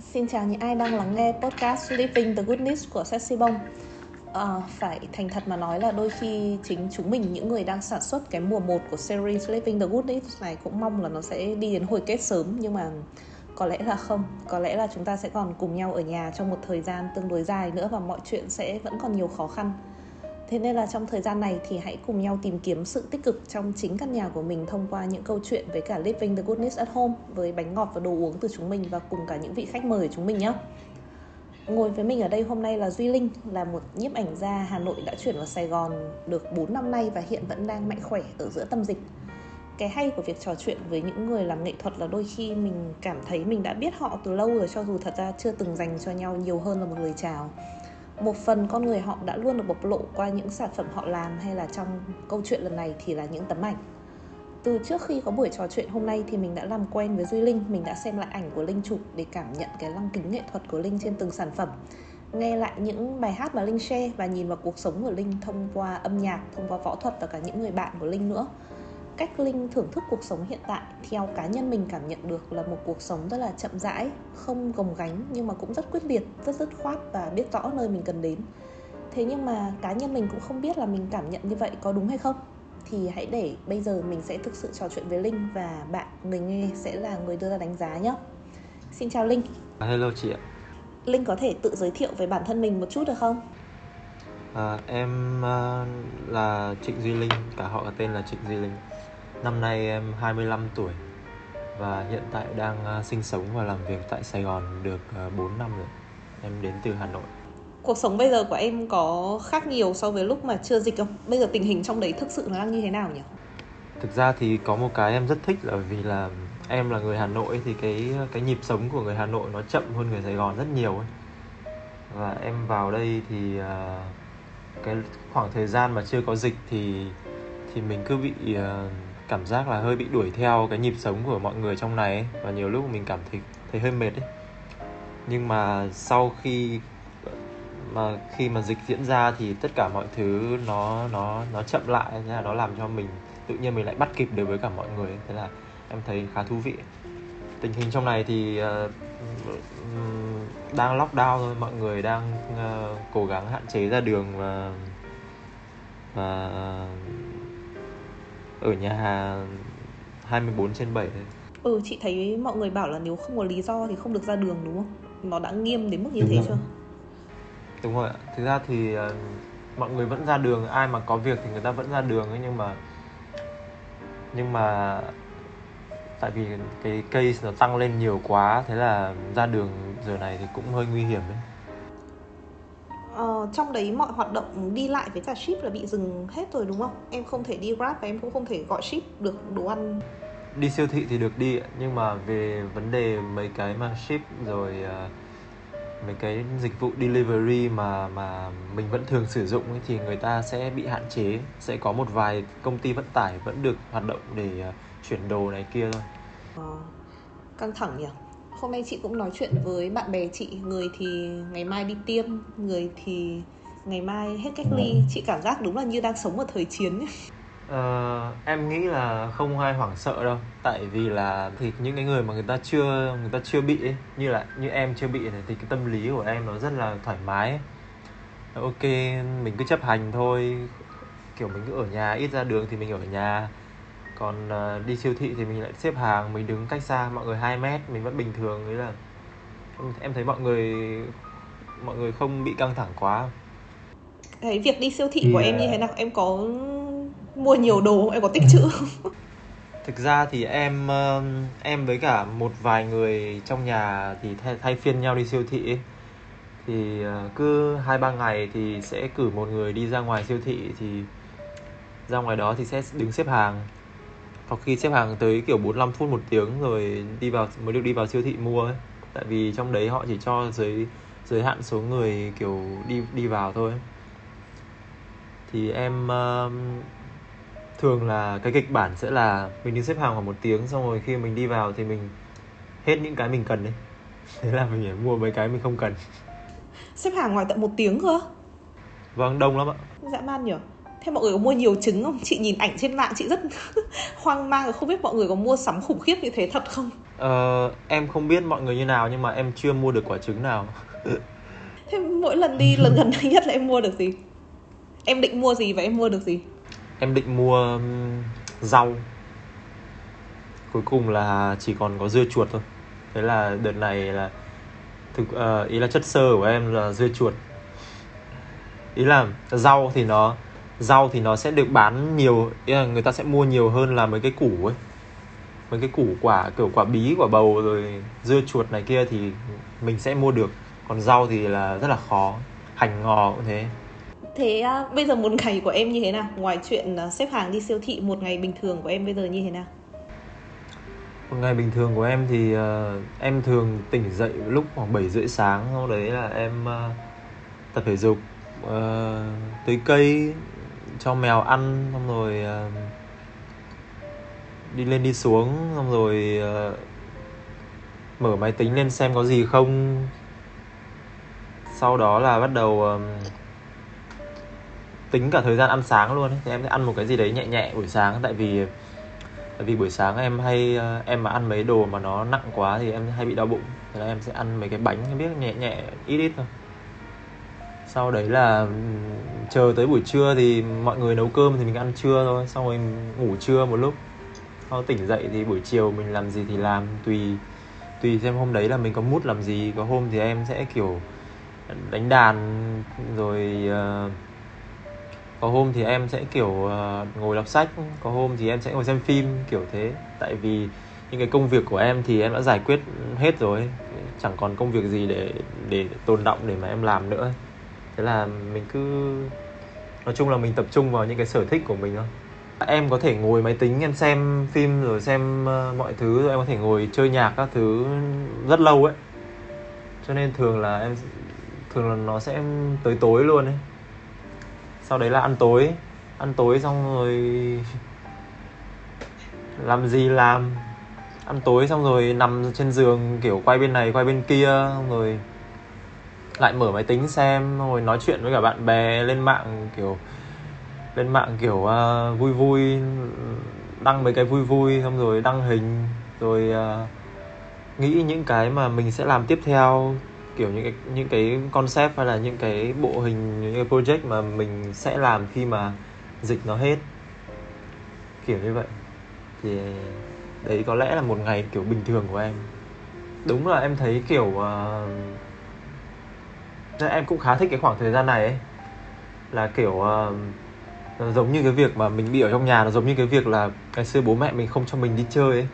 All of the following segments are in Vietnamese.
Xin chào những ai đang lắng nghe podcast Living the Goodness của Sexy Bông. À, Phải thành thật mà nói là đôi khi chính chúng mình những người đang sản xuất cái mùa 1 của series Living the Goodness này cũng mong là nó sẽ đi đến hồi kết sớm Nhưng mà có lẽ là không. Có lẽ là chúng ta sẽ còn cùng nhau ở nhà trong một thời gian tương đối dài nữa Và mọi chuyện sẽ vẫn còn nhiều khó khăn. Thế nên là trong thời gian này thì hãy cùng nhau tìm kiếm sự tích cực trong chính căn nhà của mình thông qua những câu chuyện với cả Living the Goodness at Home với bánh ngọt và đồ uống từ chúng mình và cùng cả những vị khách mời của chúng mình nhé. Ngồi với mình ở đây hôm nay là Duy Linh, là một nhiếp ảnh gia Hà Nội đã chuyển vào Sài Gòn được 4 năm nay và hiện vẫn đang mạnh khỏe ở giữa tâm dịch. Cái hay của việc trò chuyện với những người làm nghệ thuật là đôi khi mình cảm thấy mình đã biết họ từ lâu rồi cho dù thật ra chưa từng dành cho nhau nhiều hơn là một lời chào một phần con người họ đã luôn được bộc lộ qua những sản phẩm họ làm hay là trong câu chuyện lần này thì là những tấm ảnh. Từ trước khi có buổi trò chuyện hôm nay thì mình đã làm quen với duy linh, mình đã xem lại ảnh của linh chụp để cảm nhận cái lăng kính nghệ thuật của linh trên từng sản phẩm. Nghe lại những bài hát mà linh share và nhìn vào cuộc sống của linh thông qua âm nhạc, thông qua võ thuật và cả những người bạn của linh nữa cách linh thưởng thức cuộc sống hiện tại theo cá nhân mình cảm nhận được là một cuộc sống rất là chậm rãi không gồng gánh nhưng mà cũng rất quyết liệt rất dứt khoát và biết rõ nơi mình cần đến. Thế nhưng mà cá nhân mình cũng không biết là mình cảm nhận như vậy có đúng hay không. Thì hãy để bây giờ mình sẽ thực sự trò chuyện với linh và bạn người nghe sẽ là người đưa ra đánh giá nhé. Xin chào linh. Hello chị ạ. Linh có thể tự giới thiệu về bản thân mình một chút được không à, em uh, là trịnh duy linh cả họ tên là trịnh duy linh Năm nay em 25 tuổi và hiện tại đang à, sinh sống và làm việc tại Sài Gòn được 4 à, năm rồi. Em đến từ Hà Nội. Cuộc sống bây giờ của em có khác nhiều so với lúc mà chưa dịch không? Bây giờ tình hình trong đấy thực sự nó đang như thế nào nhỉ? Thực ra thì có một cái em rất thích là vì là em là người Hà Nội thì cái cái nhịp sống của người Hà Nội nó chậm hơn người Sài Gòn rất nhiều ấy. Và em vào đây thì uh, cái khoảng thời gian mà chưa có dịch thì thì mình cứ bị uh, cảm giác là hơi bị đuổi theo cái nhịp sống của mọi người trong này ấy. và nhiều lúc mình cảm thấy thấy hơi mệt ấy. Nhưng mà sau khi mà khi mà dịch diễn ra thì tất cả mọi thứ nó nó nó chậm lại thế là nó làm cho mình tự nhiên mình lại bắt kịp được với cả mọi người thế là em thấy khá thú vị. Tình hình trong này thì uh, đang lockdown thôi mọi người đang uh, cố gắng hạn chế ra đường và và ở nhà 24 trên 7 đấy. Ừ chị thấy mọi người bảo là nếu không có lý do thì không được ra đường đúng không? Nó đã nghiêm đến mức như đúng thế rồi. chưa? Đúng rồi ạ. Thực ra thì uh, mọi người vẫn ra đường, ai mà có việc thì người ta vẫn ra đường ấy nhưng mà nhưng mà tại vì cái case nó tăng lên nhiều quá thế là ra đường giờ này thì cũng hơi nguy hiểm đấy Ờ, trong đấy mọi hoạt động đi lại với cả ship là bị dừng hết rồi đúng không? Em không thể đi Grab và em cũng không thể gọi ship được đồ ăn. Đi siêu thị thì được đi nhưng mà về vấn đề mấy cái mà ship rồi uh, mấy cái dịch vụ delivery mà mà mình vẫn thường sử dụng ấy, thì người ta sẽ bị hạn chế, sẽ có một vài công ty vận tải vẫn được hoạt động để uh, chuyển đồ này kia thôi. Ờ, căng thẳng nhỉ? hôm nay chị cũng nói chuyện với bạn bè chị người thì ngày mai đi tiêm người thì ngày mai hết cách ly chị cảm giác đúng là như đang sống ở thời chiến ấy. Ờ, em nghĩ là không ai hoảng sợ đâu tại vì là thì những cái người mà người ta chưa người ta chưa bị ấy, như là như em chưa bị này thì cái tâm lý của em nó rất là thoải mái ấy. ok mình cứ chấp hành thôi kiểu mình cứ ở nhà ít ra đường thì mình ở nhà còn uh, đi siêu thị thì mình lại xếp hàng mình đứng cách xa mọi người 2 mét mình vẫn bình thường đấy là em, em thấy mọi người mọi người không bị căng thẳng quá. Cái việc đi siêu thị thì, của em như thế nào? Em có mua nhiều đồ em có tích trữ không? Thực ra thì em em với cả một vài người trong nhà thì thay, thay phiên nhau đi siêu thị ấy. thì ờ, cứ hai ba ngày thì sẽ cử một người đi ra ngoài siêu thị thì ra ngoài đó thì sẽ đứng xếp hàng sau khi xếp hàng tới kiểu 45 phút một tiếng rồi đi vào mới được đi vào siêu thị mua ấy. Tại vì trong đấy họ chỉ cho giới giới hạn số người kiểu đi đi vào thôi. Thì em uh, thường là cái kịch bản sẽ là mình đi xếp hàng khoảng một tiếng xong rồi khi mình đi vào thì mình hết những cái mình cần đấy thế là mình phải mua mấy cái mình không cần. Xếp hàng ngoài tận một tiếng cơ? Vâng đông lắm ạ. Dã man nhỉ Thế mọi người có mua nhiều trứng không? Chị nhìn ảnh trên mạng chị rất hoang mang không biết mọi người có mua sắm khủng khiếp như thế thật không? Ờ, em không biết mọi người như nào nhưng mà em chưa mua được quả trứng nào. Thế mỗi lần đi lần gần đây nhất là em mua được gì? Em định mua gì và em mua được gì? Em định mua rau. Cuối cùng là chỉ còn có dưa chuột thôi. Thế là đợt này là thực uh, ý là chất xơ của em là dưa chuột. Ý là rau thì nó rau thì nó sẽ được bán nhiều, ý là người ta sẽ mua nhiều hơn là mấy cái củ ấy mấy cái củ quả kiểu quả bí quả bầu rồi dưa chuột này kia thì mình sẽ mua được còn rau thì là rất là khó hành ngò cũng thế Thế à, bây giờ một ngày của em như thế nào? Ngoài chuyện à, xếp hàng đi siêu thị một ngày bình thường của em bây giờ như thế nào? một ngày bình thường của em thì uh, em thường tỉnh dậy lúc khoảng 7 rưỡi sáng sau đấy là em tập thể dục uh, tưới cây cho mèo ăn xong rồi uh, đi lên đi xuống xong rồi uh, mở máy tính lên xem có gì không. Sau đó là bắt đầu um, tính cả thời gian ăn sáng luôn ấy. thì em sẽ ăn một cái gì đấy nhẹ nhẹ buổi sáng. Tại vì tại vì buổi sáng em hay em mà ăn mấy đồ mà nó nặng quá thì em hay bị đau bụng. Thế là em sẽ ăn mấy cái bánh em biết nhẹ nhẹ ít ít thôi sau đấy là chờ tới buổi trưa thì mọi người nấu cơm thì mình ăn trưa thôi. Xong rồi ngủ trưa một lúc. Sau tỉnh dậy thì buổi chiều mình làm gì thì làm. Tùy tùy xem hôm đấy là mình có mút làm gì. Có hôm thì em sẽ kiểu đánh đàn rồi uh, có hôm thì em sẽ kiểu uh, ngồi đọc sách. Có hôm thì em sẽ ngồi xem phim kiểu thế. Tại vì những cái công việc của em thì em đã giải quyết hết rồi. Chẳng còn công việc gì để để tồn động để mà em làm nữa thế là mình cứ nói chung là mình tập trung vào những cái sở thích của mình thôi. Em có thể ngồi máy tính em xem phim rồi xem uh, mọi thứ rồi em có thể ngồi chơi nhạc các thứ rất lâu ấy. Cho nên thường là em thường là nó sẽ tới tối luôn ấy. Sau đấy là ăn tối ăn tối xong rồi làm gì làm? Ăn tối xong rồi nằm trên giường kiểu quay bên này quay bên kia xong rồi lại mở máy tính xem rồi nói chuyện với cả bạn bè lên mạng kiểu lên mạng kiểu uh, vui vui đăng mấy cái vui vui xong rồi đăng hình rồi uh, nghĩ những cái mà mình sẽ làm tiếp theo kiểu những cái những cái concept hay là những cái bộ hình những cái project mà mình sẽ làm khi mà dịch nó hết. Kiểu như vậy. Thì đấy có lẽ là một ngày kiểu bình thường của em. Đúng là em thấy kiểu uh, em cũng khá thích cái khoảng thời gian này ấy. Là kiểu uh, nó giống như cái việc mà mình bị ở trong nhà nó giống như cái việc là ngày xưa bố mẹ mình không cho mình đi chơi ấy.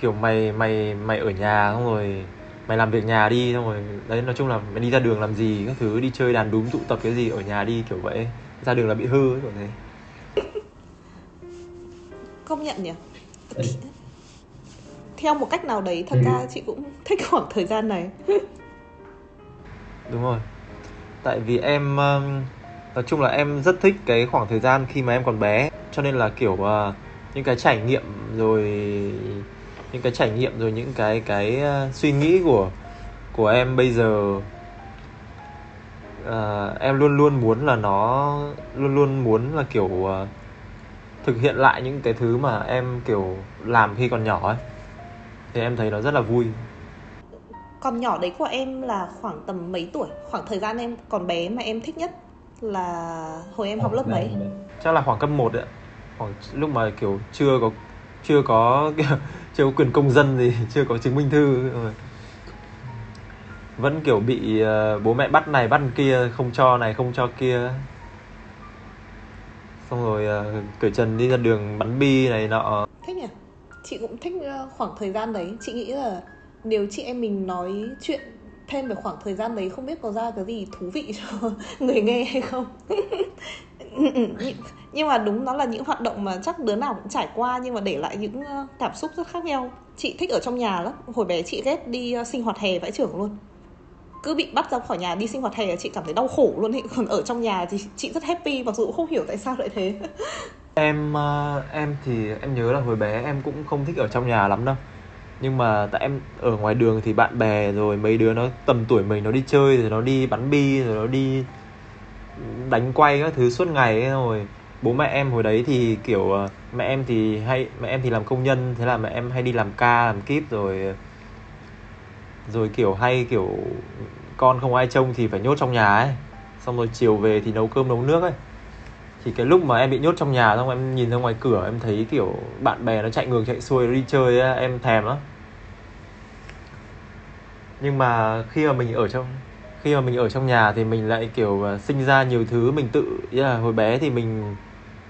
Kiểu mày mày mày ở nhà xong rồi mày làm việc nhà đi xong rồi đấy nói chung là mày đi ra đường làm gì các thứ đi chơi đàn đúng tụ tập cái gì ở nhà đi kiểu vậy ra đường là bị hư ấy kiểu thế. Công nhận nhỉ theo một cách nào đấy thật ừ. ra chị cũng thích khoảng thời gian này. Đúng rồi. Tại vì em nói chung là em rất thích cái khoảng thời gian khi mà em còn bé. Cho nên là kiểu uh, những cái trải nghiệm rồi những cái trải nghiệm rồi những cái cái uh, suy nghĩ của của em bây giờ uh, em luôn luôn muốn là nó luôn luôn muốn là kiểu uh, thực hiện lại những cái thứ mà em kiểu làm khi còn nhỏ ấy thì em thấy nó rất là vui. Còn nhỏ đấy của em là khoảng tầm mấy tuổi? Khoảng thời gian em còn bé mà em thích nhất là hồi em học lớp mấy? chắc là khoảng cấp 1 đấy khoảng lúc mà kiểu chưa có chưa có chưa có quyền công dân gì chưa có chứng minh thư. Vẫn kiểu bị uh, bố mẹ bắt này bắt kia không cho này không cho kia. Xong rồi uh, cởi trần đi ra đường bắn bi này nọ chị cũng thích ờ, khoảng thời gian đấy. Chị nghĩ là nếu chị em mình nói chuyện thêm về khoảng thời gian đấy, không biết có ra cái gì thú vị cho người nghe hay không. Nhưng mà đúng, nó là những hoạt động mà chắc đứa nào cũng trải qua, nhưng mà để lại những ờ, cảm xúc rất khác nhau. Chị thích ở trong nhà lắm. Hồi bé chị ghét đi ờ, sinh hoạt hè vãi trưởng luôn. Cứ bị bắt ra khỏi nhà đi sinh hoạt hè, chị cảm thấy đau khổ luôn ấy. Còn ở trong nhà thì chị rất happy, mặc dù không hiểu tại sao lại thế. em ờ, em thì em nhớ là hồi bé em cũng không thích ở trong nhà lắm đâu. Nhưng mà tại em ở ngoài đường thì bạn bè rồi mấy đứa nó tầm tuổi mình nó đi chơi rồi nó đi bắn bi rồi nó đi đánh quay các thứ suốt ngày ấy rồi bố mẹ em hồi đấy thì kiểu ờ, mẹ em thì hay mẹ em thì làm công nhân thế là mẹ em hay đi làm ca làm kíp rồi rồi kiểu hay kiểu con không ai trông thì phải nhốt trong nhà ấy. Xong rồi chiều về thì nấu cơm nấu nước ấy thì cái lúc mà em bị nhốt trong nhà xong em nhìn ra ngoài cửa em thấy kiểu bạn bè nó chạy ngược chạy xuôi nó đi chơi ấy, em thèm lắm. Nhưng mà khi mà mình ở trong khi mà mình ở trong nhà thì mình lại kiểu à, sinh ra nhiều thứ mình tự ý là hồi bé thì mình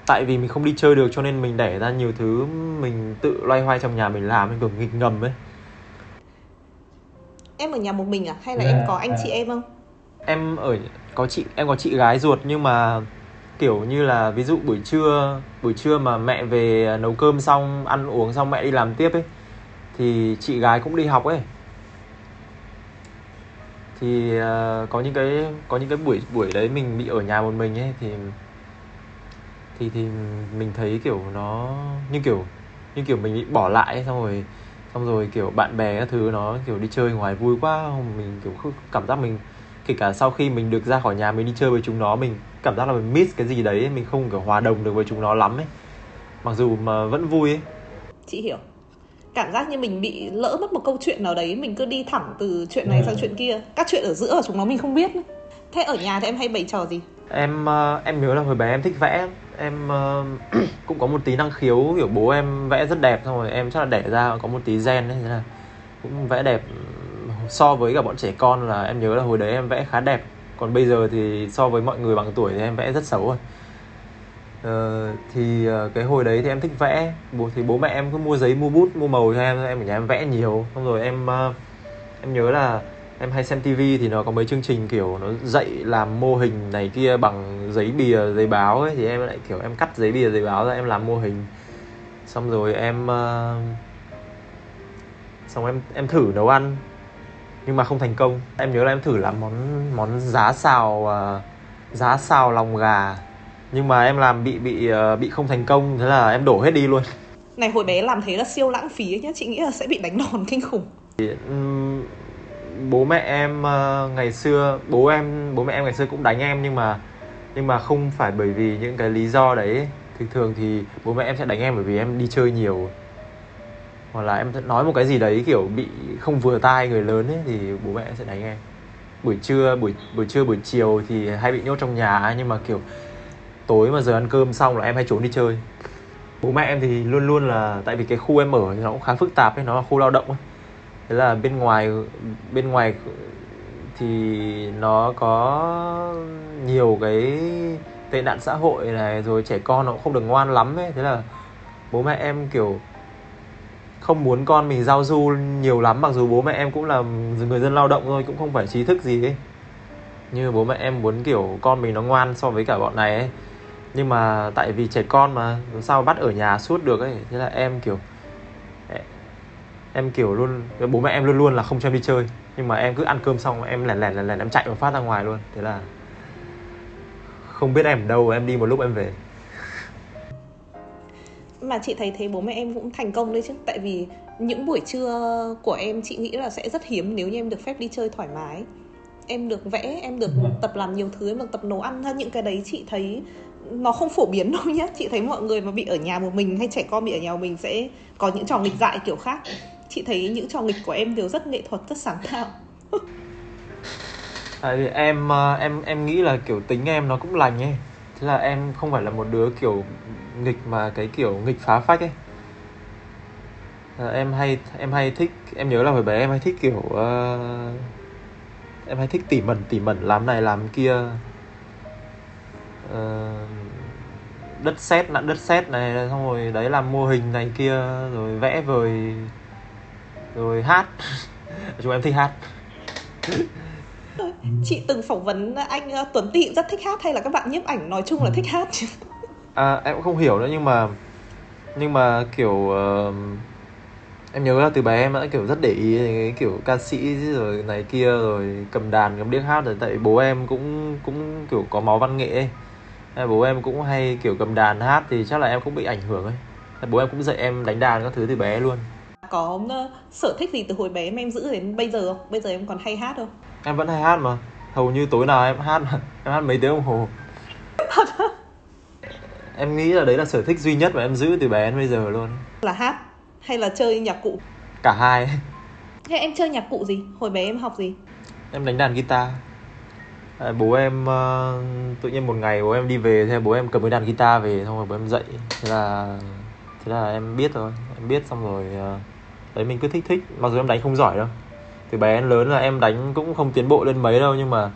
tại vì mình không đi chơi được cho nên mình đẻ ra nhiều thứ mình tự loay hoay trong nhà mình làm mình kiểu nghịch ngầm ấy. Em ở nhà một mình à? Hay là em có anh chị em không? Em ở có chị em có chị gái ruột nhưng mà kiểu như là ví dụ buổi trưa buổi trưa mà mẹ về nấu cơm xong ăn uống xong mẹ đi làm tiếp ấy thì chị gái cũng đi học ấy. Thì uh, có những cái có những cái buổi buổi đấy mình bị ở nhà một mình ấy thì thì thì mình thấy kiểu nó như kiểu như kiểu mình bị bỏ lại ấy, xong rồi xong rồi kiểu bạn bè các thứ nó kiểu đi chơi ngoài vui quá mình kiểu cảm giác mình kể cả sau khi mình được ra khỏi nhà mình đi chơi với chúng nó mình cảm giác là mình miss cái gì đấy mình không kiểu hòa đồng được với chúng nó lắm ấy. Mặc dù mà vẫn vui ấy. Chị hiểu. Cảm giác như mình bị lỡ mất một câu chuyện nào đấy mình cứ đi thẳng từ chuyện này ừ. sang chuyện kia. Các chuyện ở giữa của chúng nó mình không biết thế ở nhà thì em hay bày trò gì? Em uh, em nhớ là hồi bé em thích vẽ. Em uh, cũng có một tí năng khiếu kiểu bố em vẽ rất đẹp xong rồi em chắc là đẻ ra có một tí gen ấy thế là cũng vẽ đẹp so với cả bọn trẻ con là em nhớ là hồi đấy em vẽ khá đẹp. Còn bây giờ thì so với mọi người bằng tuổi thì em vẽ rất xấu rồi. Uh, thì uh, cái hồi đấy thì em thích vẽ. Bố thì bố mẹ em cứ mua giấy mua bút mua màu cho em em ở nhà em vẽ nhiều. Xong rồi em uh, em nhớ là em hay xem tivi thì nó có mấy chương trình kiểu nó dạy làm mô hình này kia bằng giấy bìa giấy báo ấy. Thì em lại kiểu em cắt giấy bìa giấy báo ra em làm mô hình. Xong rồi em uh, xong em em thử nấu ăn nhưng mà không thành công. Em nhớ là em thử làm món món giá xào uh, giá xào lòng gà. Nhưng mà em làm bị bị uh, bị không thành công thế là em đổ hết đi luôn. Này hồi bé làm thế là siêu lãng phí ấy nhá. Chị nghĩ là sẽ bị đánh đòn kinh khủng. Thì, um, bố mẹ em uh, ngày xưa bố em bố mẹ em ngày xưa cũng đánh em nhưng mà nhưng mà không phải bởi vì những cái lý do đấy. Thường thường thì bố mẹ em sẽ đánh em bởi vì em đi chơi nhiều hoặc là em nói một cái gì đấy kiểu bị không vừa tai người lớn ấy, thì bố mẹ sẽ đánh em. Buổi trưa, buổi buổi trưa, buổi chiều thì hay bị nhốt trong nhà, nhưng mà kiểu tối mà giờ ăn cơm xong là em hay trốn đi chơi. Bố mẹ em thì luôn luôn là, tại vì cái khu em ở thì nó cũng khá phức tạp ấy, nó là khu lao động ấy. Thế là bên ngoài bên ngoài thì nó có nhiều cái tệ nạn xã hội này, rồi trẻ con nó cũng không được ngoan lắm ấy. Thế là bố mẹ em kiểu không muốn con mình giao du nhiều lắm, mặc dù bố mẹ em cũng là người dân lao động thôi, cũng không phải trí thức gì ấy. Như bố mẹ em muốn kiểu con mình nó ngoan so với cả bọn này ấy. Nhưng mà tại vì trẻ con mà, làm sao bắt ở nhà suốt được ấy. Thế là em kiểu em kiểu luôn, bố mẹ em luôn luôn là không cho em đi chơi. Nhưng mà em cứ ăn cơm xong em lẻn lẻn lẻn lẻn, em chạy một phát ra ngoài luôn. Thế là không biết em ở đâu, em đi một lúc em về mà chị thấy thế bố mẹ em cũng thành công đấy chứ. Tại vì những buổi trưa của em chị nghĩ là sẽ rất hiếm nếu như em được phép đi chơi thoải mái. Em được vẽ em được tập làm nhiều thứ em được tập nấu ăn. Những cái đấy chị thấy nó không phổ biến đâu nhé chị thấy mọi người mà bị ở nhà một mình hay trẻ con bị ở nhà một mình sẽ có những trò nghịch dại kiểu khác. Chị thấy những trò nghịch của em đều rất nghệ thuật rất sáng tạo. Tại vì em ờ, em em nghĩ là kiểu tính em nó cũng lành ấy thế là em không phải là một đứa kiểu nghịch mà cái kiểu nghịch phá phách ấy. À, em hay em hay thích em nhớ là hồi bé em hay thích kiểu uh, em hay thích tỉ mẩn tỉ mẩn làm này làm kia. Uh, đất sét nặn đất sét này xong rồi đấy làm mô hình này kia rồi vẽ vời rồi hát. Chúng em thích hát. chị từng phỏng vấn anh ờ, Tuấn Tị rất thích hát hay là các bạn nhiếp ảnh nói chung là thích hát? Chứ à, em cũng không hiểu nữa nhưng mà nhưng mà kiểu uh, em nhớ là từ bé em đã kiểu rất để ý cái kiểu ca sĩ rồi này kia rồi cầm đàn cầm điếc hát rồi. Tại bố em cũng cũng kiểu có máu văn nghệ ấy. bố em cũng hay kiểu cầm đàn hát thì chắc là em cũng bị ảnh hưởng ấy. Bố em cũng dạy em đánh đàn các thứ từ bé luôn. Có uh, sở thích gì từ hồi bé mà em giữ đến bây giờ không? Bây giờ em còn hay hát không em vẫn hay hát mà. Hầu như tối nào em hát mà. Em hát mấy tiếng đồng hồ. Em nghĩ là đấy là sở thích duy nhất mà em giữ từ bé đến bây giờ luôn. Là hát hay là chơi nhạc cụ? Cả hai. Thế em chơi nhạc cụ gì? Hồi bé em học gì? Em đánh đàn guitar. À, bố em uh, tự nhiên một ngày bố em đi về thế bố em cầm cái đàn guitar về xong rồi bố em dậy thế là thế là em biết rồi. Em biết xong rồi uh, đấy mình cứ thích thích. Mặc dù em đánh không giỏi đâu từ bé đến lớn là em đánh cũng không tiến bộ lên mấy đâu nhưng mà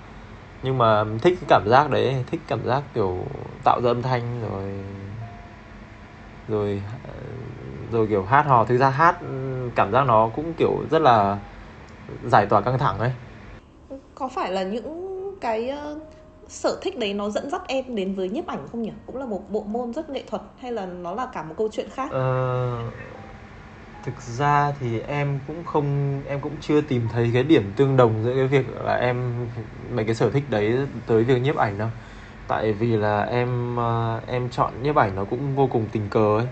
nhưng mà thích cái cảm giác đấy thích cảm giác kiểu tạo ra âm thanh rồi rồi rồi kiểu hát hò. Thực ra hát cảm giác nó cũng kiểu rất là giải tỏa căng thẳng ấy. Có phải là những cái uh, sở thích đấy nó dẫn dắt em đến với nhiếp ảnh không nhỉ? Cũng là một bộ môn rất nghệ thuật hay là nó là cả một câu chuyện khác? Ờ, thực ra thì em cũng không, em cũng chưa tìm thấy cái điểm tương đồng giữa cái việc là em, mấy cái sở thích đấy tới việc nhiếp ảnh đâu. Tại vì là em ờ, em chọn nhiếp ảnh nó cũng vô cùng tình cờ ấy.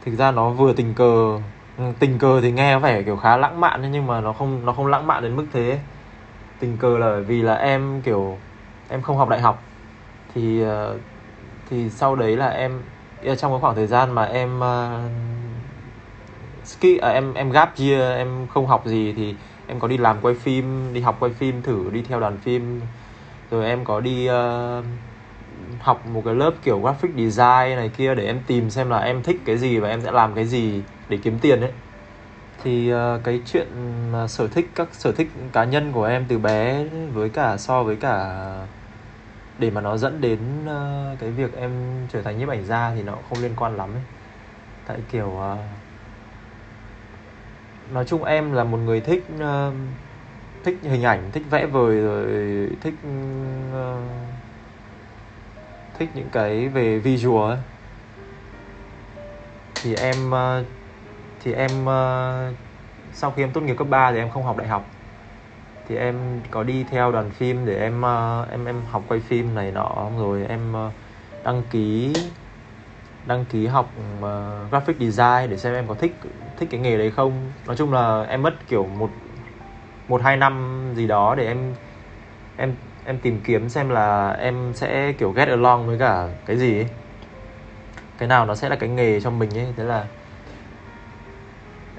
Thực ra nó vừa tình cờ ừ, tình cờ thì nghe vẻ kiểu khá lãng mạn nhưng mà nó không nó không lãng mạn đến mức thế. Tình cờ là vì là em kiểu, em không học đại học. Thì ờ, thì sau đấy là em trong cái khoảng thời gian mà em ờ, uh, à, em em gap year em không học gì thì em có đi làm quay phim đi học quay phim thử đi theo đoàn phim. Rồi em có đi uh, học một cái lớp kiểu graphic design này kia để em tìm xem là em thích cái gì và em sẽ làm cái gì để kiếm tiền ấy. Thì uh, cái chuyện uh, sở thích các sở thích cá nhân của em từ bé với cả so với cả để mà nó dẫn đến uh, cái việc em trở thành nhiếp ảnh gia thì nó không liên quan lắm ấy. Tại kiểu uh, nói chung em là một người thích uh, thích hình ảnh thích vẽ vời rồi thích uh, thích những cái về visual ấy. Thì em uh, thì em uh, sau khi em tốt nghiệp cấp 3 thì em không học đại học. Thì em có đi theo đoàn phim để em uh, em em học quay phim này nọ rồi em uh, đăng ký đăng ký học uh, graphic design để xem em có thích thích cái nghề đấy không? Nói chung là em mất kiểu một một hai năm gì đó để em em em tìm kiếm xem là em sẽ kiểu get along với cả cái gì ấy. cái nào nó sẽ là cái nghề cho mình ấy. Thế là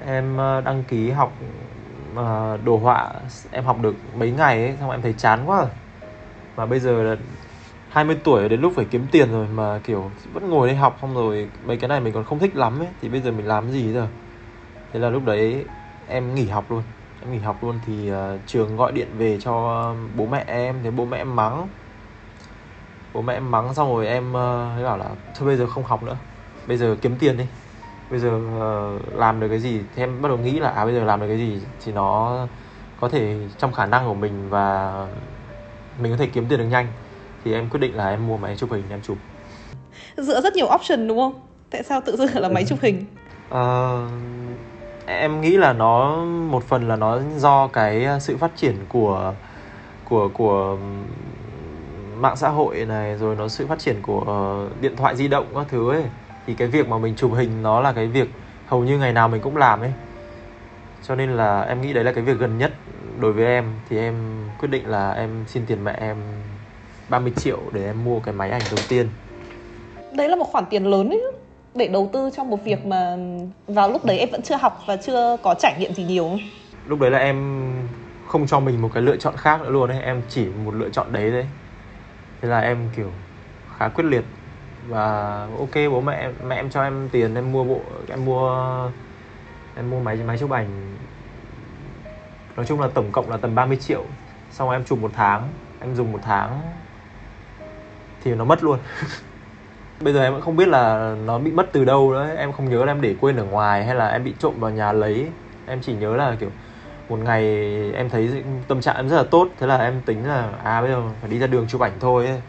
em ờ, đăng ký học uh, đồ họa em học được mấy ngày ấy xong em thấy chán quá và bây giờ là 20 tuổi đến lúc phải kiếm tiền rồi mà kiểu vẫn ngồi đây học xong rồi mấy cái này mình còn không thích lắm ấy thì bây giờ mình làm gì giờ? Thế là lúc đấy em nghỉ học luôn em nghỉ học luôn thì uh, trường gọi điện về cho bố mẹ em thế bố mẹ em mắng. Bố mẹ em mắng xong rồi em uh, bảo là thôi bây giờ không học nữa bây giờ kiếm tiền đi bây giờ uh, làm được cái gì? Thì em bắt đầu nghĩ là à bây giờ làm được cái gì thì nó có thể trong khả năng của mình và mình có thể kiếm tiền được nhanh thì em quyết định là em mua máy chụp hình em chụp. Giữa rất nhiều option đúng không? Tại sao tự dưng là máy chụp hình? Uh, em nghĩ là nó một phần là nó do cái sự phát triển của của của mạng xã hội này rồi nó sự phát triển của điện thoại di động các thứ ấy. Thì cái việc mà mình chụp hình nó là cái việc hầu như ngày nào mình cũng làm ấy. Cho nên là em nghĩ đấy là cái việc gần nhất đối với em. Thì em quyết định là em xin tiền mẹ em 30 triệu để em mua cái máy ảnh đầu tiên. Đấy là một khoản tiền lớn ấy để đầu tư cho một việc mà vào lúc đấy em vẫn chưa học và chưa có trải nghiệm gì nhiều. Lúc đấy là em không cho mình một cái lựa chọn khác nữa luôn ấy. Em chỉ một lựa chọn đấy đấy thế là em kiểu khá quyết liệt. Và ok bố mẹ mẹ em cho em tiền em mua bộ em mua em mua máy máy chụp ảnh. Nói chung là tổng cộng là tầm 30 triệu. Xong rồi em chụp một tháng em dùng một tháng thì nó mất luôn. Bây giờ em vẫn không biết là nó bị mất từ đâu nữa em không nhớ là em để quên ở ngoài hay là em bị trộm vào nhà lấy. Em chỉ nhớ là kiểu một ngày em thấy tâm trạng em rất là tốt. Thế là em tính là à bây giờ phải đi ra đường chụp ảnh thôi ấy.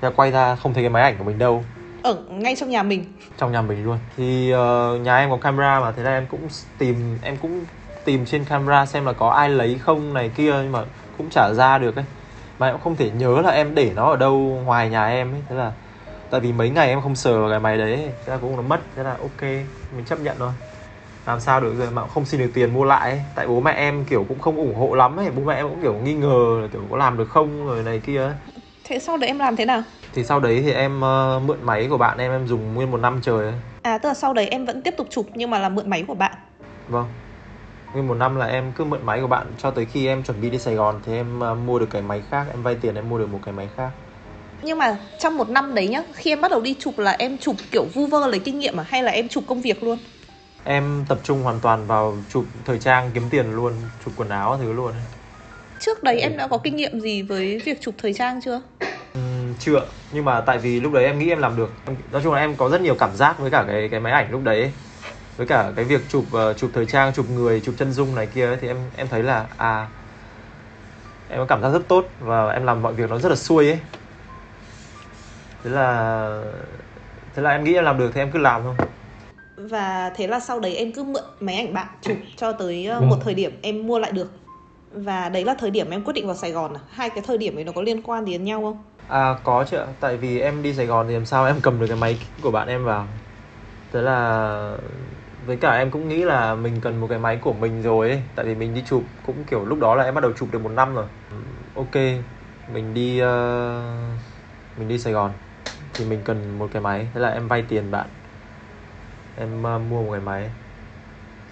thế là quay ra không thấy cái máy ảnh của mình đâu. Ở ngay trong nhà mình. Trong nhà mình luôn. Thì uh, nhà em có camera mà thế là em cũng tìm em cũng tìm trên camera xem là có ai lấy không này kia nhưng mà cũng chả ra được ấy mà em cũng không thể nhớ là em để nó ở đâu ngoài nhà em ấy thế là tại vì mấy ngày em không sờ vào cái máy đấy thế là cũng nó mất thế là ok mình chấp nhận thôi làm sao được rồi mà không xin được tiền mua lại ấy. tại bố mẹ em kiểu cũng không ủng hộ lắm ấy bố mẹ em cũng kiểu nghi ngờ là kiểu có làm được không rồi này kia ấy. thế sau đấy em làm thế nào thì sau đấy thì em uh, mượn máy của bạn em em dùng nguyên một năm trời ấy. À tức là sau đấy em vẫn tiếp tục chụp nhưng mà là mượn máy của bạn. Vâng. Nguyên một năm là em cứ mượn máy của bạn cho tới khi em chuẩn bị đi Sài Gòn thì em uh, mua được cái máy khác, em vay tiền em mua được một cái máy khác. Nhưng mà trong một năm đấy nhá, khi em bắt đầu đi chụp là em chụp kiểu vu vơ lấy kinh nghiệm à hay là em chụp công việc luôn? Em tập trung hoàn toàn vào chụp thời trang kiếm tiền luôn, chụp quần áo thứ luôn. Trước đấy em đã có kinh nghiệm gì với việc chụp thời trang chưa? Chưa, nhưng mà tại vì lúc đấy em nghĩ em làm được. Nói chung là em có rất nhiều cảm giác với cả cái cái máy ảnh lúc đấy. Với cả cái việc chụp uh, chụp thời trang, chụp người, chụp chân dung này kia ấy, thì em em thấy là à em có cảm giác rất tốt và em làm mọi việc nó rất là xuôi ấy. Thế là thế là em nghĩ em làm được thì em cứ làm thôi. Và thế là sau đấy em cứ mượn máy ảnh bạn chụp cho tới ờ, một thời điểm em mua lại được. Và đấy là thời điểm em quyết định vào Sài Gòn à? Hai cái thời điểm ấy nó có liên quan đến nhau không? À có chứ ạ, tại vì em đi Sài Gòn thì làm sao em cầm được cái máy của bạn em vào. Thế là với cả em cũng nghĩ là mình cần một cái máy của mình rồi ấy. Tại vì mình đi chụp cũng kiểu lúc đó là em bắt đầu chụp được một năm rồi. Ok, mình đi uh, mình đi Sài Gòn. Thì mình cần một cái máy. Thế là em vay tiền bạn. Em uh, mua một cái máy.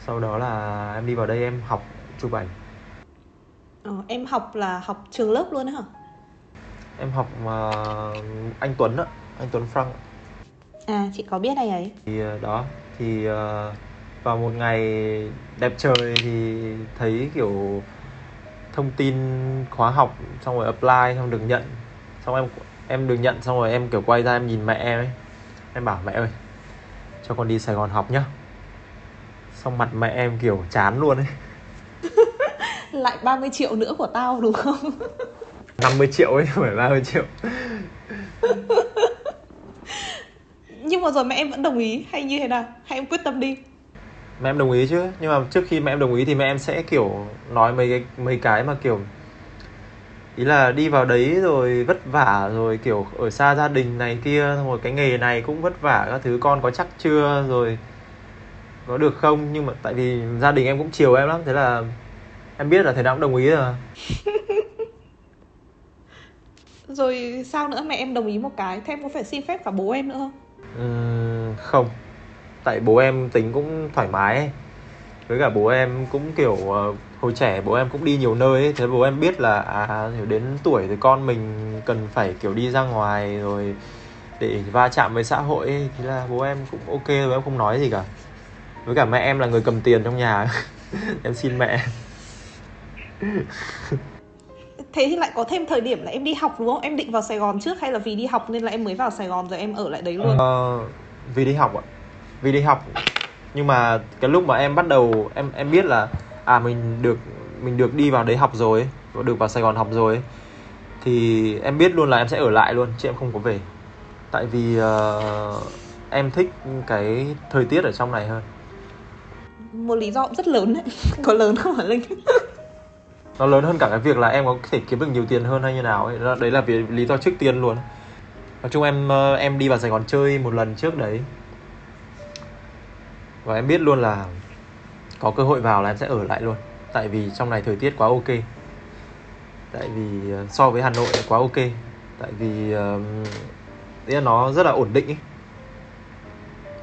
Sau đó là em đi vào đây em học chụp ảnh. Ờ, em học là học trường lớp luôn hả? Em học uh, anh Tuấn á. Anh Tuấn Frank à chị có biết này ấy? Thì đó. Thì uh, vào một ngày đẹp trời thì thấy kiểu thông tin khóa học xong rồi apply xong được nhận. Xong em em được nhận xong rồi em kiểu quay ra em nhìn mẹ em ấy. Em bảo mẹ ơi cho con đi Sài Gòn học nhá. Xong mặt mẹ em kiểu chán luôn ấy. Lại 30 triệu nữa của tao đúng không? 50 triệu ấy không phải 30 triệu. Nhưng mà rồi mẹ em vẫn đồng ý hay như thế nào? Hay em quyết tâm đi mẹ em đồng ý chứ? Nhưng mà trước khi mẹ em đồng ý thì mẹ em sẽ kiểu nói mấy cái mấy cái mà kiểu ý là đi vào đấy rồi vất vả rồi kiểu ở xa gia đình này kia xong rồi cái nghề này cũng vất vả các thứ con có chắc chưa rồi có được không? Nhưng mà tại vì gia đình em cũng chiều em lắm thế là em biết là thầy nào cũng đồng ý rồi. Rồi sao nữa? Mẹ em đồng ý một cái thế em có phải xin phép cả bố em nữa không? Uhm, không tại bố em tính cũng thoải mái ấy. với cả bố em cũng kiểu uh, hồi trẻ bố em cũng đi nhiều nơi ấy, thế bố em biết là à đến tuổi thì con mình cần phải kiểu đi ra ngoài rồi để va chạm với xã hội ấy. thì là bố em cũng ok rồi em không nói gì cả. Với cả mẹ em là người cầm tiền trong nhà. Em xin mẹ. Thế thì lại có thêm thời điểm là em đi học đúng không? Em định vào sài gòn trước hay là vì đi học nên là em mới vào sài gòn rồi em ở lại đấy luôn? Ờ, vì đi học ạ vì đi học. Nhưng mà cái lúc mà em bắt đầu em em biết là à mình được mình được đi vào đấy học rồi được vào Sài Gòn học rồi thì em biết luôn là em sẽ ở lại luôn chứ em không có về. Tại vì uh, em thích cái thời tiết ở trong này hơn. Một lý do cũng rất lớn đấy. Có lớn không hả linh? Nó lớn hơn cả cái việc là em có thể kiếm được nhiều tiền hơn hay như nào ấy. Đấy là vì lý do trước tiên luôn. Nói chung em ờ, em đi vào Sài Gòn chơi một lần trước đấy và em biết luôn là có cơ hội vào là em sẽ ở lại luôn. Tại vì trong này thời tiết quá ok. Tại vì ờ, so với Hà Nội quá ok. Tại vì uh, nó rất là ổn định ấy.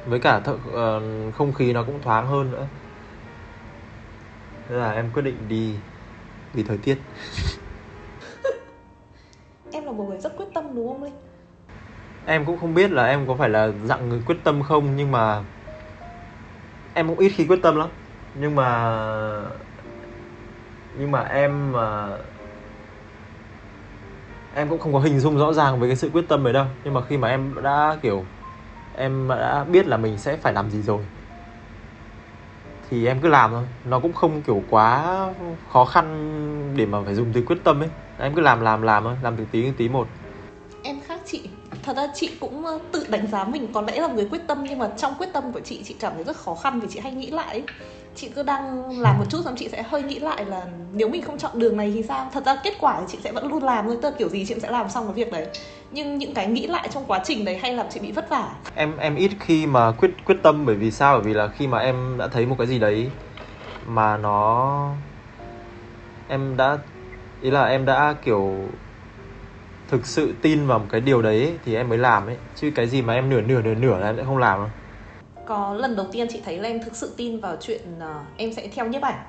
với cả th- uh, không khí nó cũng thoáng hơn nữa. Thế là em quyết định đi vì thời tiết. Em là một người rất quyết tâm đúng không linh? Em cũng không biết là em có phải là dạng người quyết tâm không nhưng mà em cũng ít khi quyết tâm lắm. Nhưng mà nhưng mà em mà em cũng không có hình dung rõ ràng với cái sự quyết tâm ấy đâu. Nhưng mà khi mà em đã, kiểu, em đã biết là mình sẽ phải làm gì rồi, thì em cứ làm thôi. Nó cũng không, kiểu, quá khó khăn để mà phải dùng từ quyết tâm ấy. Em cứ làm làm làm thôi. Làm từ tí từ tí một thật ra chị cũng tự đánh giá mình. Có lẽ là người quyết tâm, nhưng mà trong quyết tâm của chị chị cảm thấy rất khó khăn vì chị hay nghĩ lại. Chị cứ đang làm một chút xong chị sẽ hơi nghĩ lại là nếu mình không chọn đường này thì sao? Thật ra kết quả thì chị sẽ vẫn luôn làm thôi, tức là kiểu gì chị cũng sẽ làm xong cái việc đấy. Nhưng những cái nghĩ lại trong quá trình đấy hay làm chị bị vất vả? Em em ít khi mà quyết quyết tâm bởi vì sao? Bởi vì là khi mà em đã thấy một cái gì đấy mà nó, em đã, ý là em đã kiểu thực sự tin vào một cái điều đấy thì em mới làm ấy. Chứ cái gì mà em nửa nửa nửa nửa là em sẽ không làm đâu. Có lần đầu tiên chị thấy là em thực sự tin vào chuyện uh, em sẽ theo nhiếp ảnh.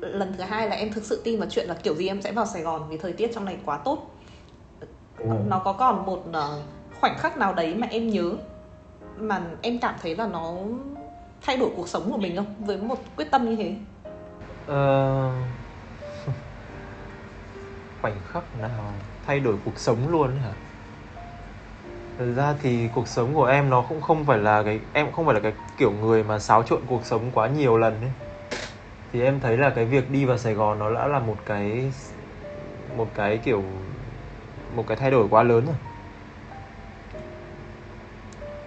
Lần thứ hai là em thực sự tin vào chuyện là kiểu gì em sẽ vào Sài Gòn vì thời tiết trong này quá tốt. Ừ. nó có còn một uh, khoảnh khắc nào đấy mà em nhớ mà em cảm thấy là nó thay đổi cuộc sống của mình không? Với một quyết tâm như thế. Uh... khoảnh khắc nào thay đổi cuộc sống luôn hả thật ra thì cuộc sống của em nó cũng không phải là cái, em không phải là cái kiểu người mà xáo trộn cuộc sống quá nhiều lần ấy. Thì em thấy là cái việc đi vào Sài Gòn nó đã là một cái một cái kiểu, một cái thay đổi quá lớn rồi.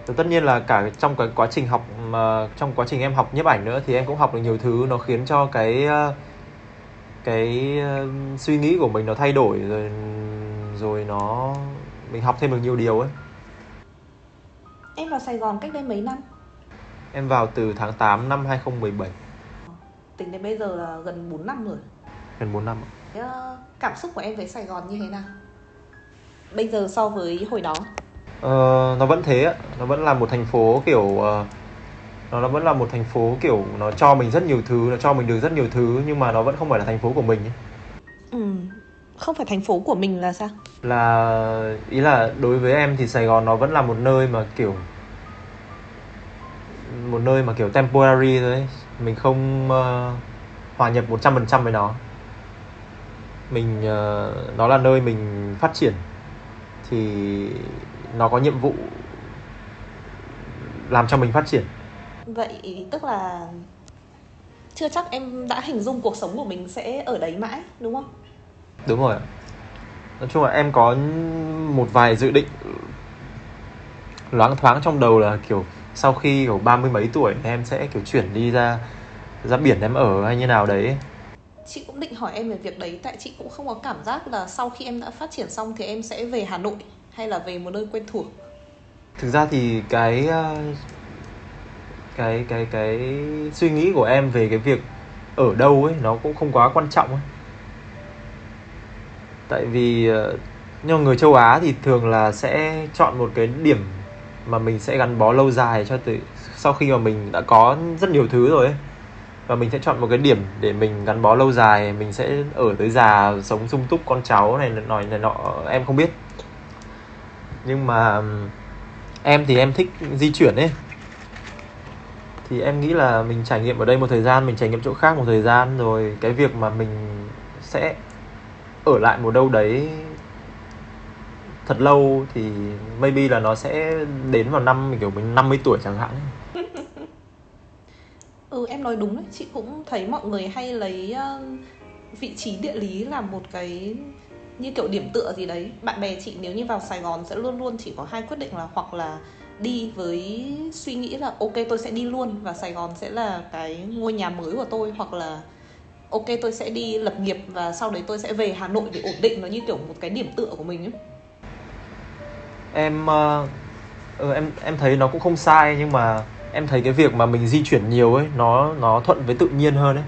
Thì tất nhiên là cả trong cái quá trình học mà, trong quá trình em học nhiếp ảnh nữa thì em cũng học được nhiều thứ nó khiến cho cái ờ, cái ờ, suy nghĩ của mình nó thay đổi rồi rồi nó mình học thêm được nhiều điều ấy. Em vào Sài Gòn cách đây mấy năm? Em vào từ tháng 8 năm 2017 Tính đến bây giờ là gần 4 năm rồi. Gần 4 năm ờ, Cảm xúc của em với Sài Gòn như thế nào? Bây giờ so với hồi đó? Ờ, Nó vẫn thế Nó vẫn là một thành phố kiểu uh, nó vẫn là một thành phố kiểu nó cho mình rất nhiều thứ nó cho mình được rất nhiều thứ nhưng mà nó vẫn không phải là thành phố của mình ấy. Ừ, không phải thành phố của mình là sao? Là ý là đối với em thì Sài Gòn nó vẫn là một nơi mà kiểu một nơi mà kiểu temporary thôi ấy. mình không uh, hòa nhập 100% với nó. Mình uh, nó là nơi mình phát triển. Thì nó có nhiệm vụ làm cho mình phát triển. Vậy tức là chưa chắc em đã hình dung cuộc sống của mình sẽ ở đấy mãi đúng không đúng rồi nói chung là em có một vài dự định loáng thoáng trong đầu là kiểu sau khi kiểu ba mươi mấy tuổi em sẽ kiểu chuyển đi ra ra biển em ở hay như nào đấy. Chị cũng định hỏi em về việc đấy tại chị cũng không có cảm giác là sau khi em đã phát triển xong thì em sẽ về hà nội hay là về một nơi quen thuộc. Thực ra thì cái ờ, cái cái cái suy nghĩ của em về cái việc ở đâu ấy nó cũng không quá quan trọng ấy tại vì ờ, nhưng người châu Á thì thường là sẽ chọn một cái điểm mà mình sẽ gắn bó lâu dài cho từ sau khi mà mình đã có rất nhiều thứ rồi ấy. Và mình sẽ chọn một cái điểm để mình gắn bó lâu dài mình sẽ ở tới già sống sung túc con cháu này nọ này nọ em không biết. Nhưng mà em thì em thích di chuyển ấy. Thì em nghĩ là mình trải nghiệm ở đây một thời gian mình trải nghiệm chỗ khác một thời gian rồi cái việc mà mình sẽ ở lại một đâu đấy thật lâu thì maybe là nó sẽ đến vào năm, kiểu mình 50 tuổi chẳng hạn ừ em nói đúng đấy. Chị cũng thấy mọi người hay lấy ờ, vị trí địa lý là một cái như kiểu điểm tựa gì đấy. Bạn bè chị nếu như vào Sài Gòn sẽ luôn luôn chỉ có hai quyết định là hoặc là đi với suy nghĩ là, ok, tôi sẽ đi luôn và Sài Gòn sẽ là cái ngôi nhà mới của tôi. Hoặc là ok tôi sẽ đi lập nghiệp và sau đấy tôi sẽ về Hà Nội để ổn định nó như kiểu một cái điểm tựa của mình ấy. Em uh, em em thấy nó cũng không sai nhưng mà em thấy cái việc mà mình di chuyển nhiều ấy nó nó thuận với tự nhiên hơn ấy.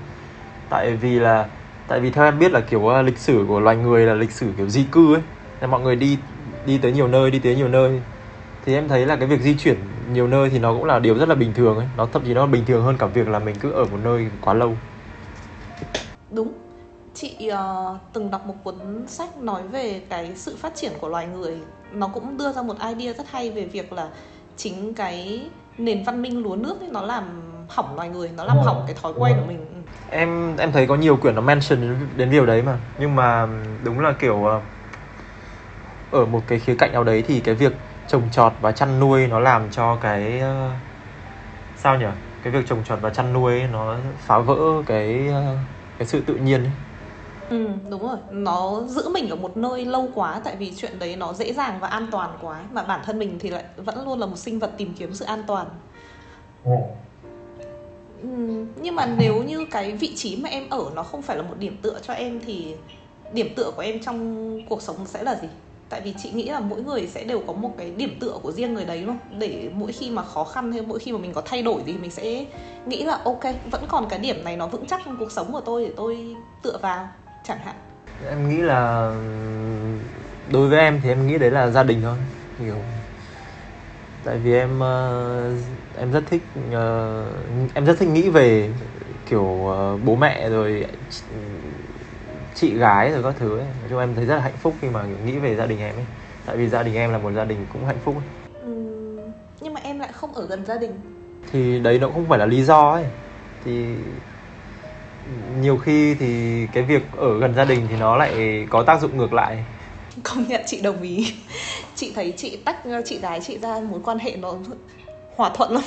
Tại vì là tại vì theo em biết là kiểu uh, lịch sử của loài người là lịch sử kiểu di cư ấy. Nên mọi người đi đi tới nhiều nơi, đi tới nhiều nơi thì em thấy là cái việc di chuyển nhiều nơi thì nó cũng là điều rất là bình thường ấy nó thậm chí nó bình thường hơn cả việc là mình cứ ở một nơi quá lâu đúng. Chị uh, từng đọc một cuốn sách nói về cái sự phát triển của loài người. Nó cũng đưa ra một idea rất hay về việc là chính cái nền văn minh lúa nước ấy, nó làm hỏng loài người nó làm hỏng cái thói quen của mình. Ừ. em em thấy có nhiều quyển nó mention đến, đến điều đấy mà. Nhưng mà đúng là kiểu uh, ở một cái khía cạnh nào đấy thì cái việc trồng trọt và chăn nuôi nó làm cho cái uh, sao nhỉ cái việc trồng trọt và chăn nuôi ấy, nó phá vỡ cái uh, cái sự tự nhiên ấy. Ừ đúng rồi Nó giữ mình ở một nơi lâu quá Tại vì chuyện đấy nó dễ dàng và an toàn quá Mà bản thân mình thì lại vẫn luôn là một sinh vật tìm kiếm sự an toàn ừ. Ừ, Nhưng mà nếu như cái vị trí mà em ở Nó không phải là một điểm tựa cho em Thì điểm tựa của em trong cuộc sống sẽ là gì? Tại vì chị nghĩ là mỗi người sẽ đều có một cái điểm tựa của riêng người đấy luôn để mỗi khi mà khó khăn hay mỗi khi mà mình có thay đổi gì mình sẽ nghĩ là, ok, vẫn còn cái điểm này nó vững chắc trong cuộc sống của tôi để tôi tựa vào, chẳng hạn. Em nghĩ là, đối với em thì em nghĩ đấy là gia đình thôi hiểu tại vì em ờ, em rất thích ờ, em rất thích nghĩ về, kiểu ờ, bố mẹ rồi chị gái rồi các thứ ấy. Nói chung em thấy rất là hạnh phúc khi mà nghĩ về gia đình em ấy. Tại vì gia đình em là một gia đình cũng hạnh phúc ấy. Ừ, nhưng mà em lại không ở gần gia đình. Thì đấy nó cũng không phải là lý do ấy. Thì nhiều khi thì cái việc ở gần gia đình thì nó lại có tác dụng ngược lại. Công nhận chị đồng ý. Chị thấy chị tách chị gái chị ra mối quan hệ nó hòa thuận lắm.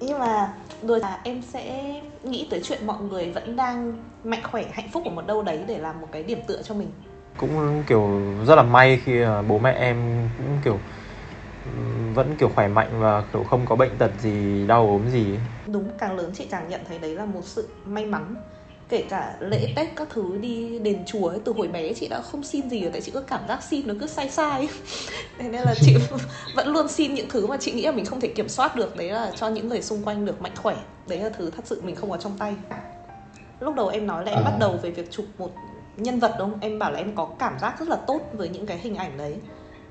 Nhưng mà rồi là em sẽ nghĩ tới chuyện mọi người vẫn đang mạnh khỏe hạnh phúc ở một đâu đấy để làm một cái điểm tựa cho mình. Cũng kiểu rất là may khi bố mẹ em cũng kiểu vẫn kiểu khỏe mạnh và kiểu không có bệnh tật gì đau ốm gì đúng càng lớn chị càng nhận thấy đấy là một sự may mắn kể cả lễ tết các thứ đi đền chùa ấy từ hồi bé chị đã không xin gì rồi tại chị có cảm giác xin nó cứ sai sai. Thế nên là chị vẫn luôn xin những thứ mà chị nghĩ là mình không thể kiểm soát được đấy là cho những người xung quanh được mạnh khỏe. Đấy là thứ thật sự mình không có trong tay. Lúc đầu em nói là em à. bắt đầu về việc chụp một nhân vật đúng không? Em bảo là em có cảm giác rất là tốt với những cái hình ảnh đấy.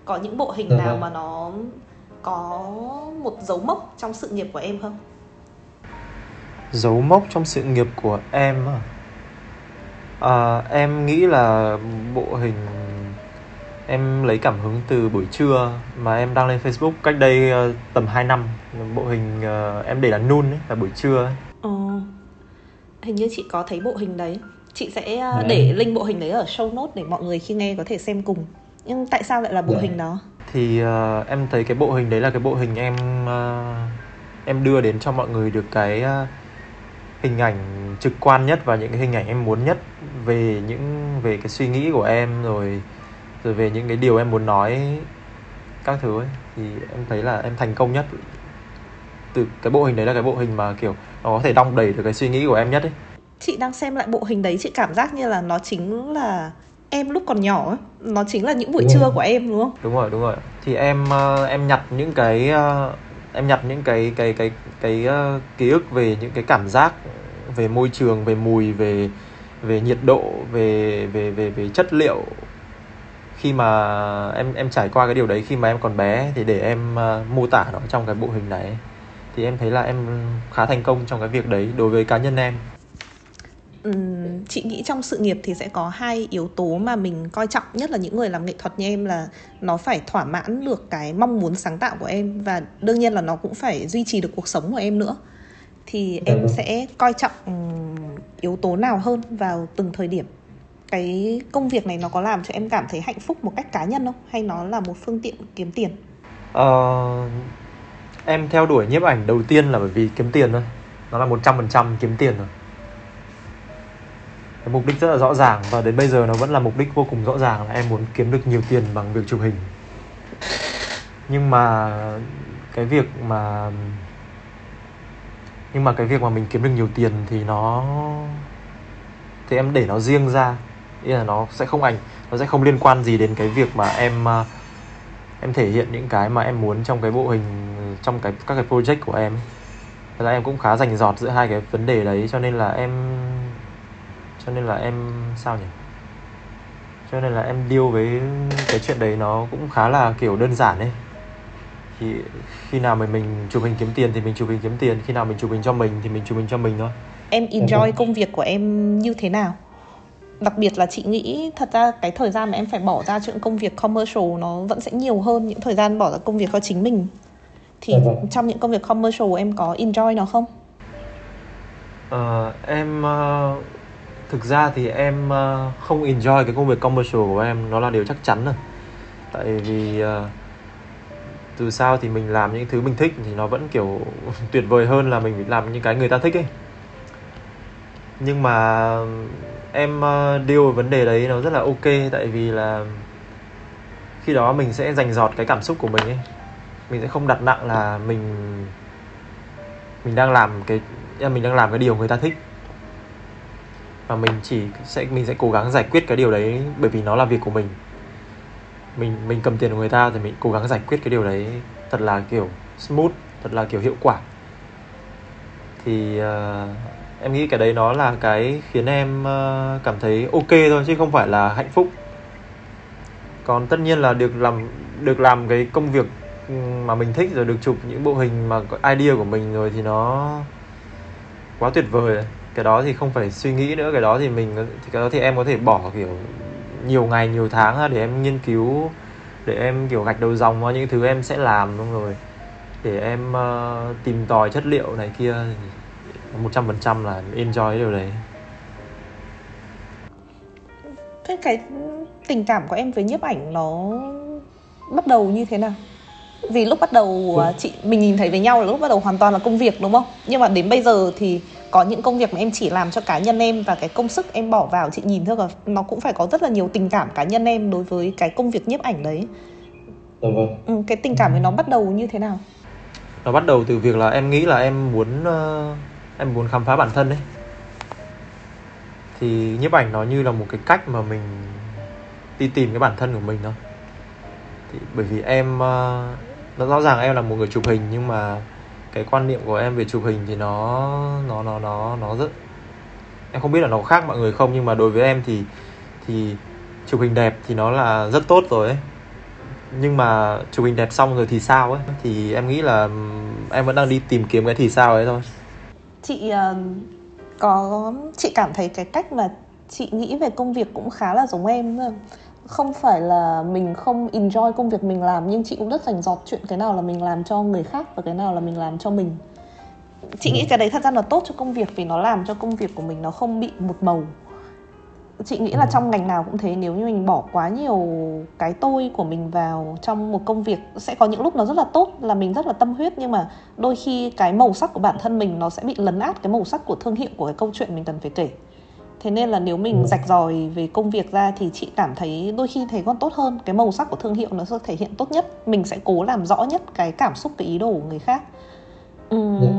Có những bộ hình nào mà nó có một dấu mốc trong sự nghiệp của em không dấu mốc trong sự nghiệp của em à? à em nghĩ là bộ hình em lấy cảm hứng từ buổi trưa mà em đăng lên Facebook cách đây uh, tầm 2 năm bộ hình uh, em để là nun ấy là buổi trưa ấy. Ờ, hình như chị có thấy bộ hình đấy chị sẽ uh, để link bộ hình đấy ở show note để mọi người khi nghe có thể xem cùng nhưng tại sao lại là bộ yeah. Dạ. hình đó thì uh, em thấy cái bộ hình đấy là cái bộ hình em uh, em đưa đến cho mọi người được cái uh, hình ảnh trực quan nhất và những cái hình ảnh em muốn nhất về những về cái suy nghĩ của em rồi rồi về những cái điều em muốn nói các thứ ấy thì em thấy là em thành công nhất. Từ cái bộ hình đấy là cái bộ hình mà kiểu nó có thể đong đầy được cái suy nghĩ của em nhất ấy. Chị đang xem lại bộ hình đấy chị cảm giác như là nó chính là em lúc còn nhỏ ấy. Nó chính là những buổi đúng trưa rồi. của em đúng không? Đúng rồi đúng rồi. Thì em uh, em nhặt những cái uh, em nhặt những cái cái cái cái uh, ký ức về những cái cảm giác về môi trường về mùi về về nhiệt độ về về về về chất liệu. Khi mà em em trải qua cái điều đấy khi mà em còn bé thì để em uh, mô tả nó trong cái bộ hình này thì em thấy là em khá thành công trong cái việc đấy đối với cá nhân em um, chị nghĩ trong sự nghiệp thì sẽ có hai yếu tố mà mình coi trọng nhất là những người làm nghệ thuật như em là nó phải thỏa mãn được cái mong muốn sáng tạo của em và đương nhiên là nó cũng phải duy trì được cuộc sống của em nữa. Thì em ừ. sẽ coi trọng yếu tố nào hơn vào từng thời điểm? Cái công việc này nó có làm cho em cảm thấy hạnh phúc một cách cá nhân không? Hay nó là một phương tiện kiếm tiền? Uh, em theo đuổi nhiếp ảnh đầu tiên là bởi vì kiếm tiền thôi. Nó là một trăm phần trăm kiếm tiền rồi cái mục đích rất là rõ ràng và đến bây giờ nó vẫn là mục đích vô cùng rõ ràng là em muốn kiếm được nhiều tiền bằng việc chụp hình. Nhưng mà cái việc mà, nhưng mà cái việc mà mình kiếm được nhiều tiền thì nó, thì em để nó riêng ra. Ý là nó sẽ không ảnh, nó sẽ không liên quan gì đến cái việc mà em à, em thể hiện những cái mà em muốn trong cái bộ hình, trong cái, các cái project của em Thật ra em cũng khá rành giọt giữa hai cái vấn đề đấy, cho nên là em cho nên là em sao nhỉ? Cho nên là em deal với cái chuyện đấy nó cũng khá là kiểu đơn giản ấy. Thì khi nào mà mình chụp hình kiếm tiền thì mình chụp hình kiếm tiền khi nào mình chụp hình cho mình thì mình chụp hình cho mình thôi. Em enjoy công việc của em như thế nào? Đặc biệt là chị nghĩ thật ra cái thời gian mà em phải bỏ ra cho những công việc commercial nó vẫn sẽ nhiều hơn những thời gian bỏ ra công việc cho chính mình. Thì trong những công việc commercial em có enjoy nó không? Uh, em uh, thực ra thì em ờ, không enjoy cái công việc commercial của em, nó là điều chắc chắn rồi. Tại vì ờ, từ sao thì mình làm những thứ mình thích thì nó vẫn kiểu tuyệt vời hơn là mình làm những cái người ta thích ấy. Nhưng mà em ờ, deal với vấn đề đấy nó rất là ok, tại vì là khi đó mình sẽ dành dọt cái cảm xúc của mình ấy. Mình sẽ không đặt nặng là mình mình đang làm cái à, mình đang làm cái điều người ta thích và mình chỉ sẽ mình sẽ cố gắng giải quyết cái điều đấy bởi vì nó là việc của mình. Mình mình cầm tiền của người ta thì mình cố gắng giải quyết cái điều đấy thật là kiểu smooth thật là kiểu hiệu quả. Thì uh, em nghĩ cái đấy nó là cái khiến em uh, cảm thấy ok thôi chứ không phải là hạnh phúc. Còn tất nhiên là được làm được làm cái công việc mà mình thích rồi được chụp những bộ hình mà idea của mình rồi thì nó quá tuyệt vời cái đó thì không phải suy nghĩ nữa cái đó thì mình thì cái đó thì em có thể bỏ kiểu nhiều ngày nhiều tháng ra để em nghiên cứu để em kiểu gạch đầu dòng vào những thứ em sẽ làm đúng rồi. Để em uh, tìm tòi chất liệu này kia một trăm phần trăm là enjoy cái điều đấy. Thế cái tình cảm của em với nhiếp ảnh nó bắt đầu như thế nào? Vì lúc bắt đầu ừ. chị mình nhìn thấy với nhau là lúc bắt đầu hoàn toàn là công việc đúng không? Nhưng mà đến bây giờ thì có những công việc mà em chỉ làm cho cá nhân em và cái công sức em bỏ vào chị nhìn thôi nó cũng phải có rất là nhiều tình cảm cá nhân em đối với cái công việc nhiếp ảnh đấy. Dạ vâng. ừ, cái tình cảm ấy nó bắt đầu như thế nào? Nó bắt đầu từ việc là em nghĩ là em muốn uh, em muốn khám phá bản thân đấy. Thì nhiếp ảnh nó như là một cái cách mà mình đi tìm cái bản thân của mình thôi. Thì bởi vì em uh, nó rõ ràng em là một người chụp hình nhưng mà cái quan niệm của em về chụp hình thì nó nó nó nó nó rất em không biết là nó khác mọi người không nhưng mà đối với em thì thì chụp hình đẹp thì nó là rất tốt rồi ấy. Nhưng mà chụp hình đẹp xong rồi thì sao ấy? Thì em nghĩ là em vẫn đang đi tìm kiếm cái thì sao ấy thôi. Chị uh, có chị cảm thấy cái cách mà chị nghĩ về công việc cũng khá là giống em không phải là mình không enjoy công việc mình làm nhưng chị cũng rất dành dọt chuyện cái nào là mình làm cho người khác và cái nào là mình làm cho mình chị nghĩ ừ. cái đấy thật ra là tốt cho công việc vì nó làm cho công việc của mình nó không bị một màu chị nghĩ là ừ. trong ngành nào cũng thế nếu như mình bỏ quá nhiều cái tôi của mình vào trong một công việc sẽ có những lúc nó rất là tốt là mình rất là tâm huyết nhưng mà đôi khi cái màu sắc của bản thân mình nó sẽ bị lấn át cái màu sắc của thương hiệu của cái câu chuyện mình cần phải kể thế nên là nếu mình ừ. rạch ròi về công việc ra thì chị cảm thấy đôi khi thấy còn tốt hơn. Cái màu sắc của thương hiệu nó sẽ thể hiện tốt nhất. Mình sẽ cố làm rõ nhất cái cảm xúc cái ý đồ của người khác. Uhm, yeah.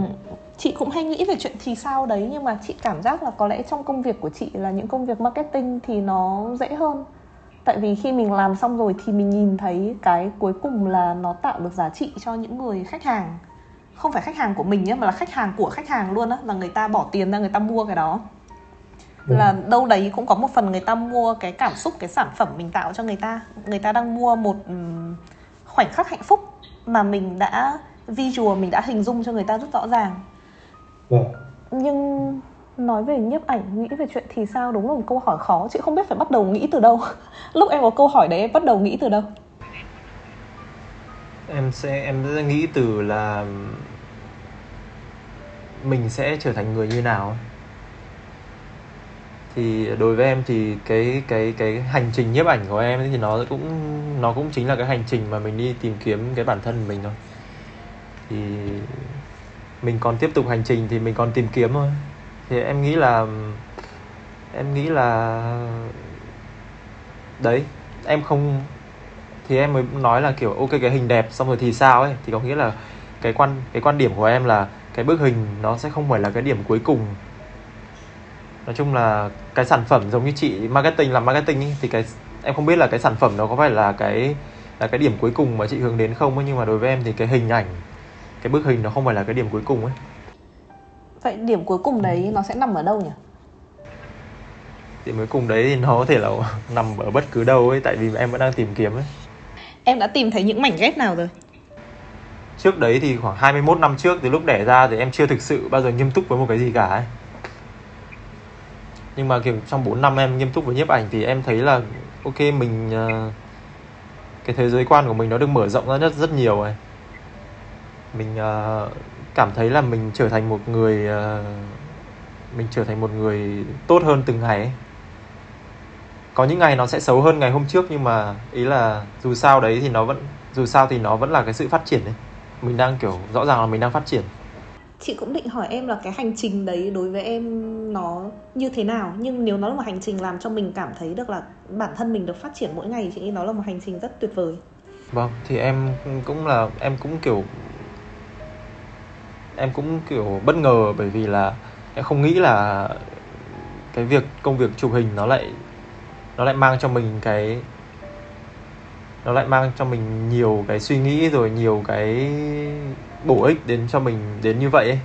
chị cũng hay nghĩ về chuyện thì sao đấy nhưng mà chị cảm giác là có lẽ trong công việc của chị là những công việc marketing thì nó dễ hơn. Tại vì khi mình làm xong rồi thì mình nhìn thấy cái cuối cùng là nó tạo được giá trị cho những người khách hàng. Không phải khách hàng của mình nhé mà là khách hàng của khách hàng luôn á là người ta bỏ tiền ra người ta mua cái đó là đâu đấy cũng có một phần người ta mua cái cảm xúc cái sản phẩm mình tạo cho người ta. Người ta đang mua một khoảnh khắc hạnh phúc mà mình đã visual mình đã hình dung cho người ta rất rõ ràng. Vâng. nhưng nói về nhiếp ảnh nghĩ về chuyện thì sao? Đúng là một câu hỏi khó. Chị không biết phải bắt đầu nghĩ từ đâu. Lúc em có câu hỏi đấy em bắt đầu nghĩ từ đâu? Em sẽ em sẽ nghĩ từ là mình sẽ trở thành người như nào thì đối với em thì cái cái cái hành trình nhiếp ảnh của em thì nó cũng nó cũng chính là cái hành trình mà mình đi tìm kiếm cái bản thân mình thôi. Thì mình còn tiếp tục hành trình thì mình còn tìm kiếm thôi. Thì em nghĩ là, em nghĩ là đấy, em không, thì em mới nói là kiểu, ok, cái hình đẹp xong rồi thì sao ấy, thì có nghĩa là cái quan cái quan điểm của em là cái bức hình nó sẽ không phải là cái điểm cuối cùng nói chung là cái sản phẩm giống như chị marketing làm marketing ý, thì cái em không biết là cái sản phẩm nó có phải là cái là cái điểm cuối cùng mà chị hướng đến không ấy, nhưng mà đối với em thì cái hình ảnh cái bức hình nó không phải là cái điểm cuối cùng ấy. Vậy điểm cuối cùng đấy nó sẽ nằm ở đâu nhỉ? Điểm cuối cùng đấy thì nó có thể là nằm ở bất cứ đâu ấy tại vì em vẫn đang tìm kiếm ấy. Em đã tìm thấy những mảnh ghép nào rồi? Trước đấy thì khoảng 21 năm trước từ lúc đẻ ra thì em chưa thực sự bao giờ nghiêm túc với một cái gì cả ấy nhưng mà kiểu trong 4 năm em nghiêm túc với nhiếp ảnh thì em thấy là ok mình uh, cái thế giới quan của mình nó được mở rộng ra rất rất nhiều rồi mình uh, cảm thấy là mình trở thành một người uh, mình trở thành một người tốt hơn từng ngày ấy. có những ngày nó sẽ xấu hơn ngày hôm trước nhưng mà ý là dù sao đấy thì nó vẫn dù sao thì nó vẫn là cái sự phát triển đấy mình đang kiểu rõ ràng là mình đang phát triển chị cũng định hỏi em là cái hành trình đấy đối với em nó như thế nào? Nhưng nếu nó là một hành trình làm cho mình cảm thấy được là bản thân mình được phát triển mỗi ngày chị nghĩ nó là một hành trình rất tuyệt vời. Vâng thì em cũng là, em cũng kiểu, em cũng kiểu bất ngờ bởi vì là em không nghĩ là cái việc, công việc chụp hình nó lại nó lại mang cho mình cái, nó lại mang cho mình nhiều cái suy nghĩ rồi nhiều cái bổ ích đến cho mình đến như vậy ấy.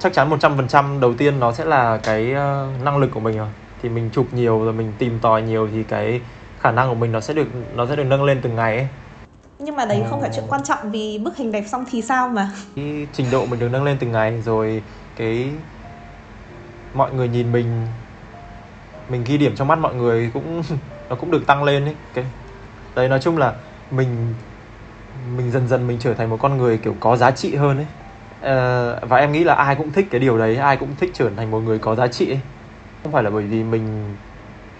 chắc chắn 100% đầu tiên nó sẽ là cái uh, năng lực của mình rồi. Thì mình chụp nhiều rồi mình tìm tòi nhiều thì cái khả năng của mình nó sẽ được nó sẽ được nâng lên từng ngày ấy. Nhưng mà đấy không phải chuyện quan trọng vì bức hình đẹp xong thì sao mà? Cái trình độ mình được nâng lên từng ngày rồi cái mọi người nhìn mình mình ghi điểm trong mắt mọi người cũng nó cũng được tăng lên ấy. Cái đấy nói chung là mình mình dần dần mình trở thành một con người kiểu có giá trị hơn ấy. À, và em nghĩ là ai cũng thích cái điều đấy ai cũng thích trở thành một người có giá trị ấy. không phải là bởi vì mình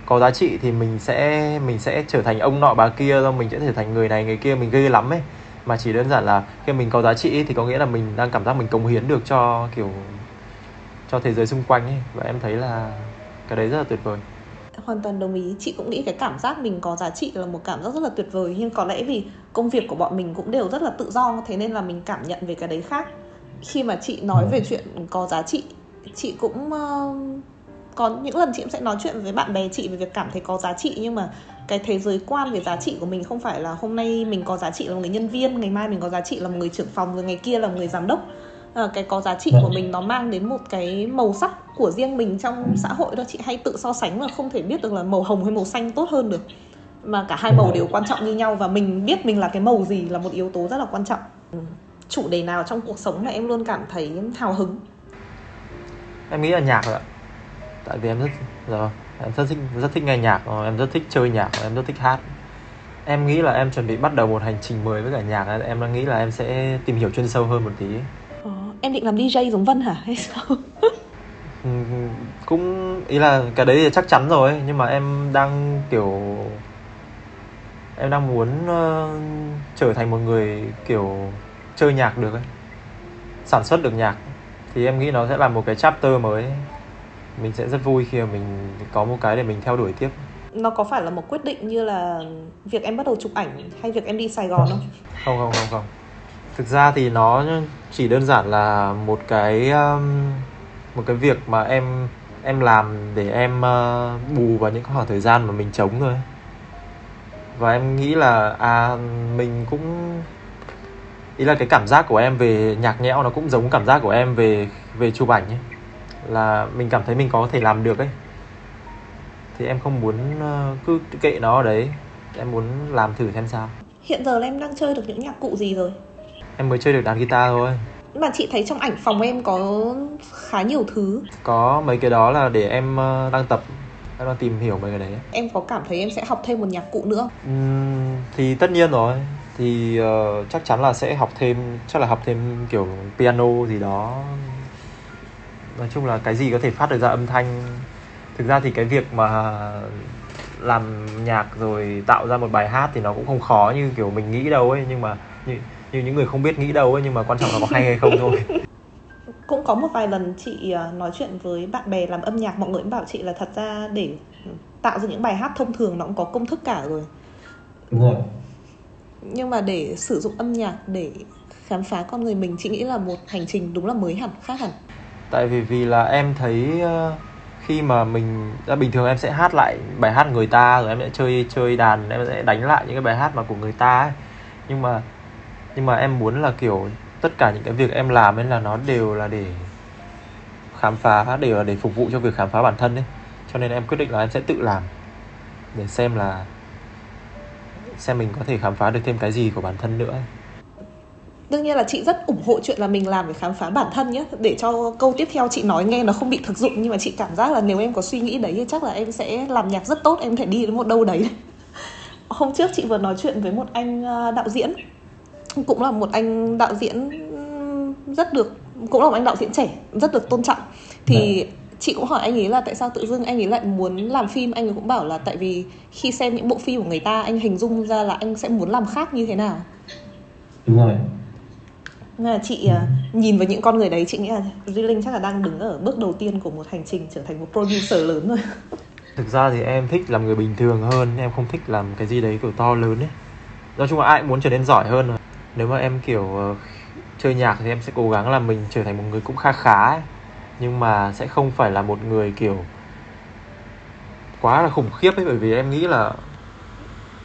có giá trị thì mình sẽ mình sẽ trở thành ông nọ bà kia đâu mình sẽ trở thành người này người kia mình ghê lắm ấy. Mà chỉ đơn giản là khi mình có giá trị ấy, thì có nghĩa là mình đang cảm giác mình cống hiến được cho kiểu cho thế giới xung quanh ấy. Và em thấy là cái đấy rất là tuyệt vời hoàn toàn đồng ý. Chị cũng nghĩ cái cảm giác mình có giá trị là một cảm giác rất là tuyệt vời. Nhưng có lẽ vì công việc của bọn mình cũng đều rất là tự do thế nên là mình cảm nhận về cái đấy khác. Khi mà chị nói về chuyện có giá trị chị cũng uh, có những lần chị cũng sẽ nói chuyện với bạn bè chị về việc cảm thấy có giá trị. Nhưng mà cái thế giới quan về giá trị của mình không phải là hôm nay mình có giá trị là một người nhân viên ngày mai mình có giá trị là một người trưởng phòng rồi ngày kia là một người giám đốc à, cái có giá trị của mình nó mang đến một cái màu sắc của riêng mình trong xã hội đó. Chị hay tự so sánh và không thể biết được là màu hồng hay màu xanh tốt hơn được. Mà cả hai màu đều quan trọng như nhau và mình biết mình là cái màu gì là một yếu tố rất là quan trọng. Ừ. chủ đề nào trong cuộc sống mà em luôn cảm thấy hào hứng? Em nghĩ là nhạc rồi ạ. Tại vì em rất rồi em rất thích rất thích nghe nhạc em rất thích chơi nhạc em rất thích hát. Em nghĩ là em chuẩn bị bắt đầu một hành trình mới với cả nhạc. Em đang nghĩ là em sẽ tìm hiểu chuyên sâu hơn một tí. ờ, em định làm DJ giống Vân hả? Hay sao? Ừ, cũng ý là cái đấy thì chắc chắn rồi nhưng mà em đang kiểu em đang muốn uh, trở thành một người kiểu chơi nhạc được ấy sản xuất được nhạc. Thì em nghĩ nó sẽ là một cái chapter mới. Mình sẽ rất vui khi mà mình có một cái để mình theo đuổi tiếp. Nó có phải là một quyết định như là việc em bắt đầu chụp ảnh hay việc em đi Sài Gòn không? Không không không không. Thực ra thì nó chỉ đơn giản là một cái um, một cái việc mà em em làm để em uh, bù vào những khoảng thời gian mà mình trống thôi. Và em nghĩ là à mình cũng ý là cái cảm giác của em về nhạc nhẽo nó cũng giống cảm giác của em về về chụp ảnh ấy. Là mình cảm thấy mình có thể làm được ấy. Thì em không muốn ờ, cứ kệ nó ở đấy. Em muốn làm thử xem sao. Hiện giờ là em đang chơi được những nhạc cụ gì rồi? Em mới chơi được đàn guitar thôi. Mà chị thấy trong ảnh phòng em có khá nhiều thứ. Có mấy cái đó là để em ờ, đang tập. Em đang tìm hiểu mấy cái đấy. Em có cảm thấy em sẽ học thêm một nhạc cụ nữa uhm, thì tất nhiên rồi. Thì uh, chắc chắn là sẽ học thêm chắc là học thêm kiểu piano gì đó. Nói chung là cái gì có thể phát được ra âm thanh. Thực ra thì cái việc mà làm nhạc rồi tạo ra một bài hát thì nó cũng không khó như kiểu mình nghĩ đâu ấy. Nhưng mà như, như những người không biết nghĩ đâu ấy nhưng mà quan trọng là có hay hay không thôi. Cũng có một vài lần chị à, nói chuyện với bạn bè làm âm nhạc mọi người cũng bảo chị là thật ra để tạo ra những bài hát thông thường nó cũng có công thức cả rồi. Đúng rồi. Nhưng mà để sử dụng âm nhạc để khám phá con người mình chị nghĩ là một hành trình đúng là mới hẳn khác hẳn. Tại vì vì là em thấy ờ, khi mà mình ra bình thường em sẽ hát lại bài hát người ta rồi em sẽ chơi chơi đàn em sẽ đánh lại những cái bài hát mà của người ta ấy. Nhưng mà nhưng mà em muốn là, kiểu, tất cả những cái việc em làm ấy là nó đều là để khám phá, đều là để phục vụ cho việc khám phá bản thân ấy. Cho nên em quyết định là em sẽ tự làm, để xem là, xem mình có thể khám phá được thêm cái gì của bản thân nữa ấy. Đương nhiên là chị rất ủng hộ chuyện là mình làm để khám phá bản thân nhé để cho câu tiếp theo chị nói nghe nó không bị thực dụng, nhưng mà chị cảm giác là nếu em có suy nghĩ đấy thì chắc là em sẽ làm nhạc rất tốt, em thể đi đến một đâu đấy. Hôm trước chị vừa nói chuyện với một anh ờ, đạo diễn cũng là một anh đạo diễn rất được cũng là một anh đạo diễn trẻ rất được tôn trọng. Thì vâng. chị cũng hỏi anh ấy là tại sao tự dưng anh ấy lại muốn làm phim. Anh ấy cũng bảo là tại vì khi xem những bộ phim của người ta anh hình dung ra là anh sẽ muốn làm khác như thế nào. Đúng rồi. Là chị uh, nhìn vào những con người đấy chị nghĩ là duy linh chắc là đang đứng ở bước đầu tiên của một hành trình trở thành một producer lớn rồi. Thực ra thì em thích làm người bình thường hơn em không thích làm cái gì đấy kiểu to lớn ấy. Nói chung là ai cũng muốn trở nên giỏi hơn rồi nếu mà em kiểu uh, chơi nhạc thì em sẽ cố gắng là mình trở thành một người cũng kha khá ấy. nhưng mà sẽ không phải là một người kiểu quá là khủng khiếp ấy bởi vì em nghĩ là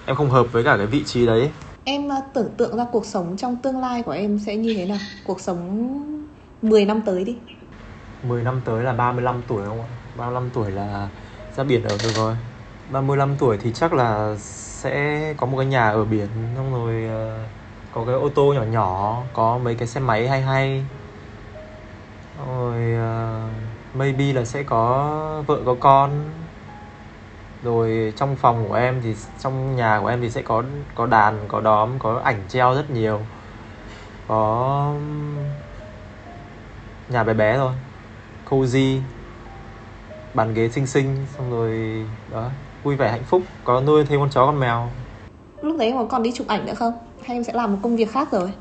em không hợp với cả cái vị trí đấy Em ờ, tưởng tượng ra cuộc sống trong tương lai của em sẽ như thế nào? Cuộc sống 10 năm tới đi 10 năm tới là 35 tuổi không ạ? 35 tuổi là ra biển ở rồi rồi 35 tuổi thì chắc là sẽ có một cái nhà ở biển xong rồi uh, có cái ô tô nhỏ nhỏ có mấy cái xe máy hay hay. Rồi uh, maybe là sẽ có vợ có con. Rồi trong phòng của em thì trong nhà của em thì sẽ có có đàn có đóm có ảnh treo rất nhiều. Có nhà bé bé thôi cozy bàn ghế xinh xinh xong rồi đó vui vẻ hạnh phúc có nuôi thêm con chó con mèo. Lúc đấy mà còn đi chụp ảnh nữa không? Hay em sẽ làm một công việc khác rồi?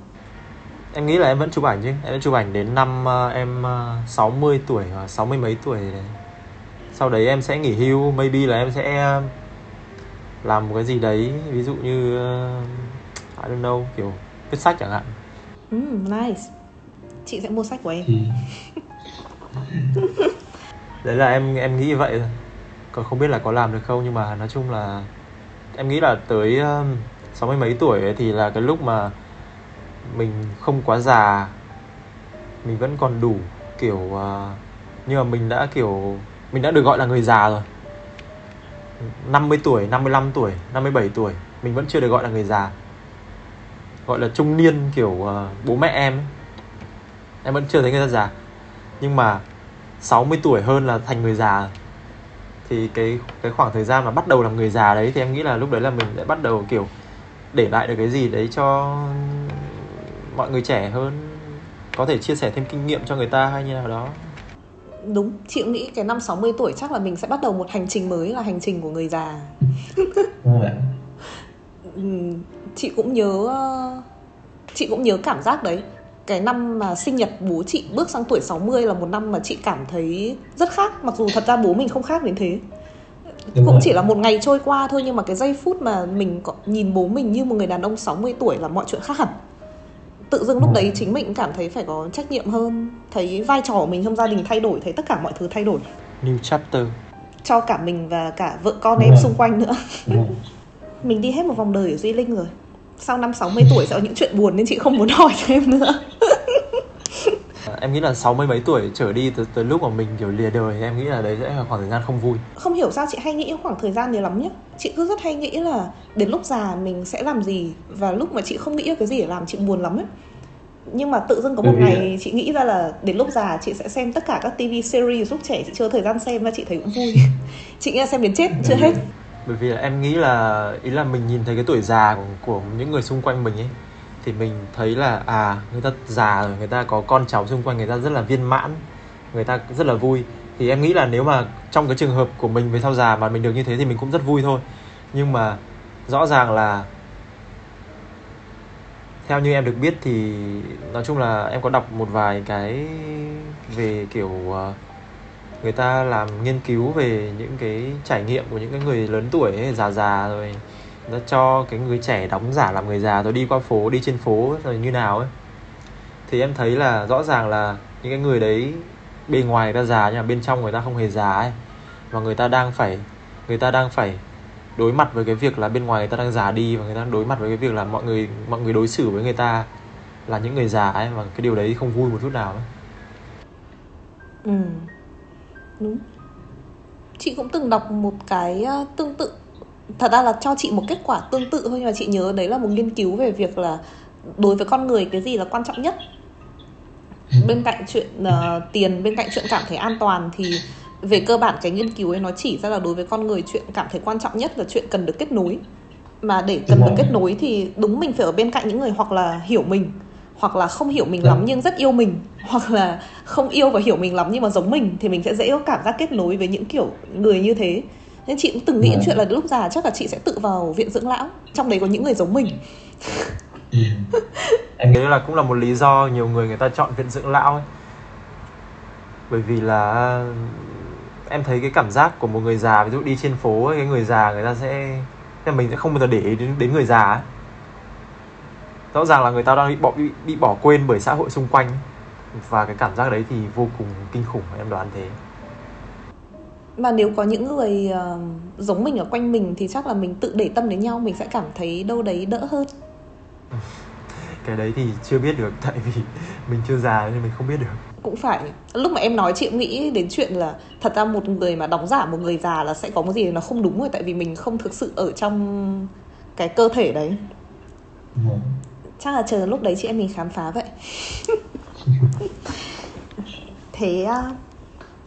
Em nghĩ là em vẫn chụp ảnh chứ. Em vẫn chụp ảnh đến năm uh, em uh, 60 tuổi hoặc 60 mấy tuổi này sau đấy em sẽ nghỉ hưu. Maybe là em sẽ làm một cái gì đấy. Ví dụ như uh, I don't know kiểu viết sách chẳng hạn. Mm, nice. Chị sẽ mua sách của em. Ừ. đấy là em em nghĩ vậy thôi. Còn không biết là có làm được không nhưng mà nói chung là em nghĩ là tới sáu mươi mấy tuổi ấy thì là cái lúc mà mình không quá già mình vẫn còn đủ kiểu uh, nhưng mà mình đã kiểu mình đã được gọi là người già rồi. 50 tuổi, 55 tuổi, 57 tuổi Mình vẫn chưa được gọi là người già. Gọi là trung niên kiểu uh, bố mẹ em ấy. Em vẫn chưa thấy người ta già. Nhưng mà 60 tuổi hơn là thành người già Thì cái cái khoảng thời gian mà bắt đầu làm người già đấy Thì em nghĩ là lúc đấy là mình sẽ bắt đầu kiểu để lại được cái gì đấy cho mọi người trẻ hơn? Có thể chia sẻ thêm kinh nghiệm cho người ta hay như nào đó? Đúng chị cũng nghĩ cái năm 60 tuổi chắc là mình sẽ bắt đầu một hành trình mới là hành trình của người già. Chị cũng nhớ chị cũng nhớ cảm giác đấy. Cái năm mà sinh nhật bố chị bước sang tuổi 60 là một năm mà chị cảm thấy rất khác mặc dù thật ra bố mình không khác đến thế Đúng cũng rồi. chỉ là một ngày trôi qua thôi nhưng mà cái giây phút mà mình có, nhìn bố mình như một người đàn ông 60 tuổi là mọi chuyện khác hẳn. Tự dưng lúc đấy chính mình cảm thấy phải có trách nhiệm hơn thấy vai trò của mình trong gia đình thay đổi thấy tất cả mọi thứ thay đổi. New chapter. Cho cả mình và cả vợ con em xung quanh nữa. Mình đi hết một vòng đời ở duy linh rồi. Sau năm 60 tuổi sẽ có những chuyện buồn nên chị không muốn hỏi thêm nữa em nghĩ là sáu mươi mấy tuổi trở đi từ từ lúc mà mình kiểu lìa đời em nghĩ là đấy sẽ là khoảng thời gian không vui. Không hiểu sao chị hay nghĩ khoảng thời gian này lắm nhá. Chị cứ rất hay nghĩ là đến lúc già mình sẽ làm gì và lúc mà chị không nghĩ cái gì để làm chị buồn lắm ấy. Nhưng mà tự dưng có một ừ. ngày chị nghĩ ra là đến lúc già chị sẽ xem tất cả các TV series giúp trẻ chị chưa thời gian xem và chị thấy cũng vui. Chị nghĩ là xem đến chết chưa hết. bởi vì là em nghĩ là ý là mình nhìn thấy cái tuổi già của, của những người xung quanh mình ấy thì mình thấy là à người ta già rồi người ta có con cháu xung quanh người ta rất là viên mãn người ta rất là vui. Thì em nghĩ là nếu mà trong cái trường hợp của mình về sau già mà mình được như thế thì mình cũng rất vui thôi. Nhưng mà rõ ràng là theo như em được biết thì nói chung là em có đọc một vài cái về kiểu ờ, người ta làm nghiên cứu về những cái trải nghiệm của những cái người lớn tuổi ấy, già già rồi nó cho cái người trẻ đóng giả làm người già rồi đi qua phố, đi trên phố rồi như nào ấy thì em thấy là rõ ràng là những cái người đấy bên ngoài người ta già nhưng mà bên trong người ta không hề già ấy và người ta đang phải, người ta đang phải đối mặt với cái việc là bên ngoài người ta đang già đi và người ta đang đối mặt với cái việc là mọi người mọi người đối xử với người ta là những người già ấy và cái điều đấy không vui một chút nào ấy. Ừ. Đúng. Chị cũng từng đọc một cái tương tự thật ra là cho chị một kết quả tương tự thôi nhưng mà chị nhớ đấy là một nghiên cứu về việc là đối với con người cái gì là quan trọng nhất. Bên cạnh chuyện uh, tiền bên cạnh chuyện cảm thấy an toàn thì về cơ bản cái nghiên cứu ấy nó chỉ ra là đối với con người chuyện cảm thấy quan trọng nhất là chuyện cần được kết nối. Mà để cần được kết nối thì đúng mình phải ở bên cạnh những người hoặc là hiểu mình hoặc là không hiểu mình lắm nhưng rất yêu mình hoặc là không yêu và hiểu mình lắm nhưng mà giống mình thì mình sẽ dễ có cảm giác kết nối với những kiểu người như thế nên chị cũng từng nghĩ ừ. chuyện là lúc già chắc là chị sẽ tự vào viện dưỡng lão trong đấy có những người giống mình ừ. em nghĩ là cũng là một lý do nhiều người người ta chọn viện dưỡng lão ấy bởi vì là em thấy cái cảm giác của một người già ví dụ đi trên phố ấy, cái người già người ta sẽ mình sẽ không bao giờ để ý đến, đến người già ấy. rõ ràng là người ta đang bị bỏ bị, bị bỏ quên bởi xã hội xung quanh và cái cảm giác đấy thì vô cùng kinh khủng em đoán thế mà nếu có những người uh, giống mình ở quanh mình thì chắc là mình tự để tâm đến nhau mình sẽ cảm thấy đâu đấy đỡ hơn. Cái đấy thì chưa biết được tại vì mình chưa già nên mình không biết được. Cũng phải. Lúc mà em nói chị cũng nghĩ đến chuyện là thật ra một người mà đóng giả một người già là sẽ có một gì nó không đúng rồi tại vì mình không thực sự ở trong cái cơ thể đấy. Ừ. chắc là chờ lúc đấy chị em mình khám phá vậy. Thế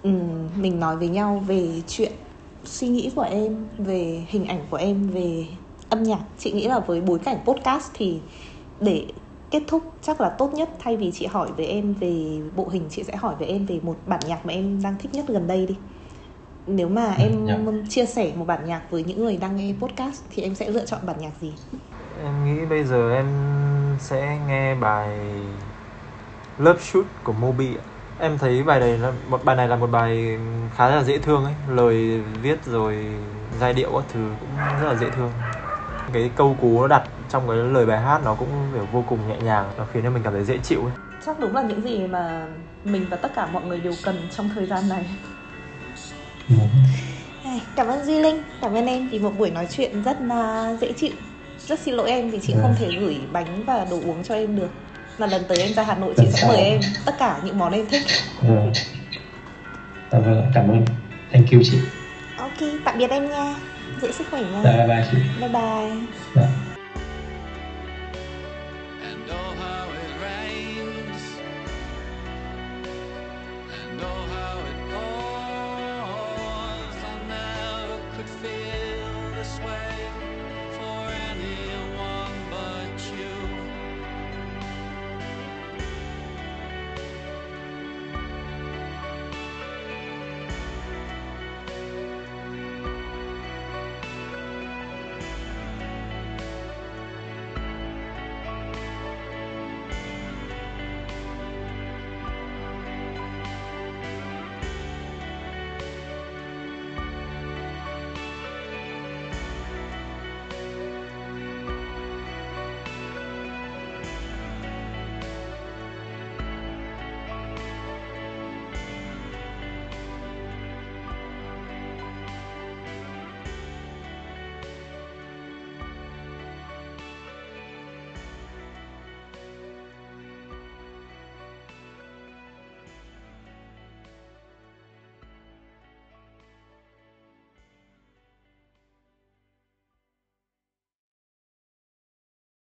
um, mình nói với nhau về chuyện suy nghĩ của em về hình ảnh của em về âm nhạc chị nghĩ là với bối cảnh podcast thì để kết thúc chắc là tốt nhất thay vì chị hỏi về em về bộ hình chị sẽ hỏi về em về một bản nhạc mà em đang thích nhất gần đây đi nếu mà ừ, em yeah. Dạ. chia sẻ một bản nhạc với những người đang nghe podcast thì em sẽ lựa chọn bản nhạc gì em nghĩ bây giờ em sẽ nghe bài Love Shoot của Moby em thấy bài này là một bài này là một bài khá là dễ thương ấy. Lời viết rồi giai điệu các thứ cũng rất là dễ thương. Cái câu cú nó đặt trong cái lời bài hát nó cũng kiểu vô cùng nhẹ nhàng nó khiến cho mình cảm thấy dễ chịu ấy. chắc đúng là những gì mà mình và tất cả mọi người đều cần trong thời gian này. Ừ. cảm ơn duy linh cảm ơn em vì một buổi nói chuyện rất là dễ chịu. Rất xin lỗi em vì chị không thể gửi bánh và đồ uống cho em được mà lần tới em ra hà nội chị sẽ mời em tất cả những món em thích. Dạ vâng cảm ơn. Thank you chị. Ok tạm biệt em nha. Giữ sức khỏe nha. Dạ bye bye chị. Bye bye. Dạ.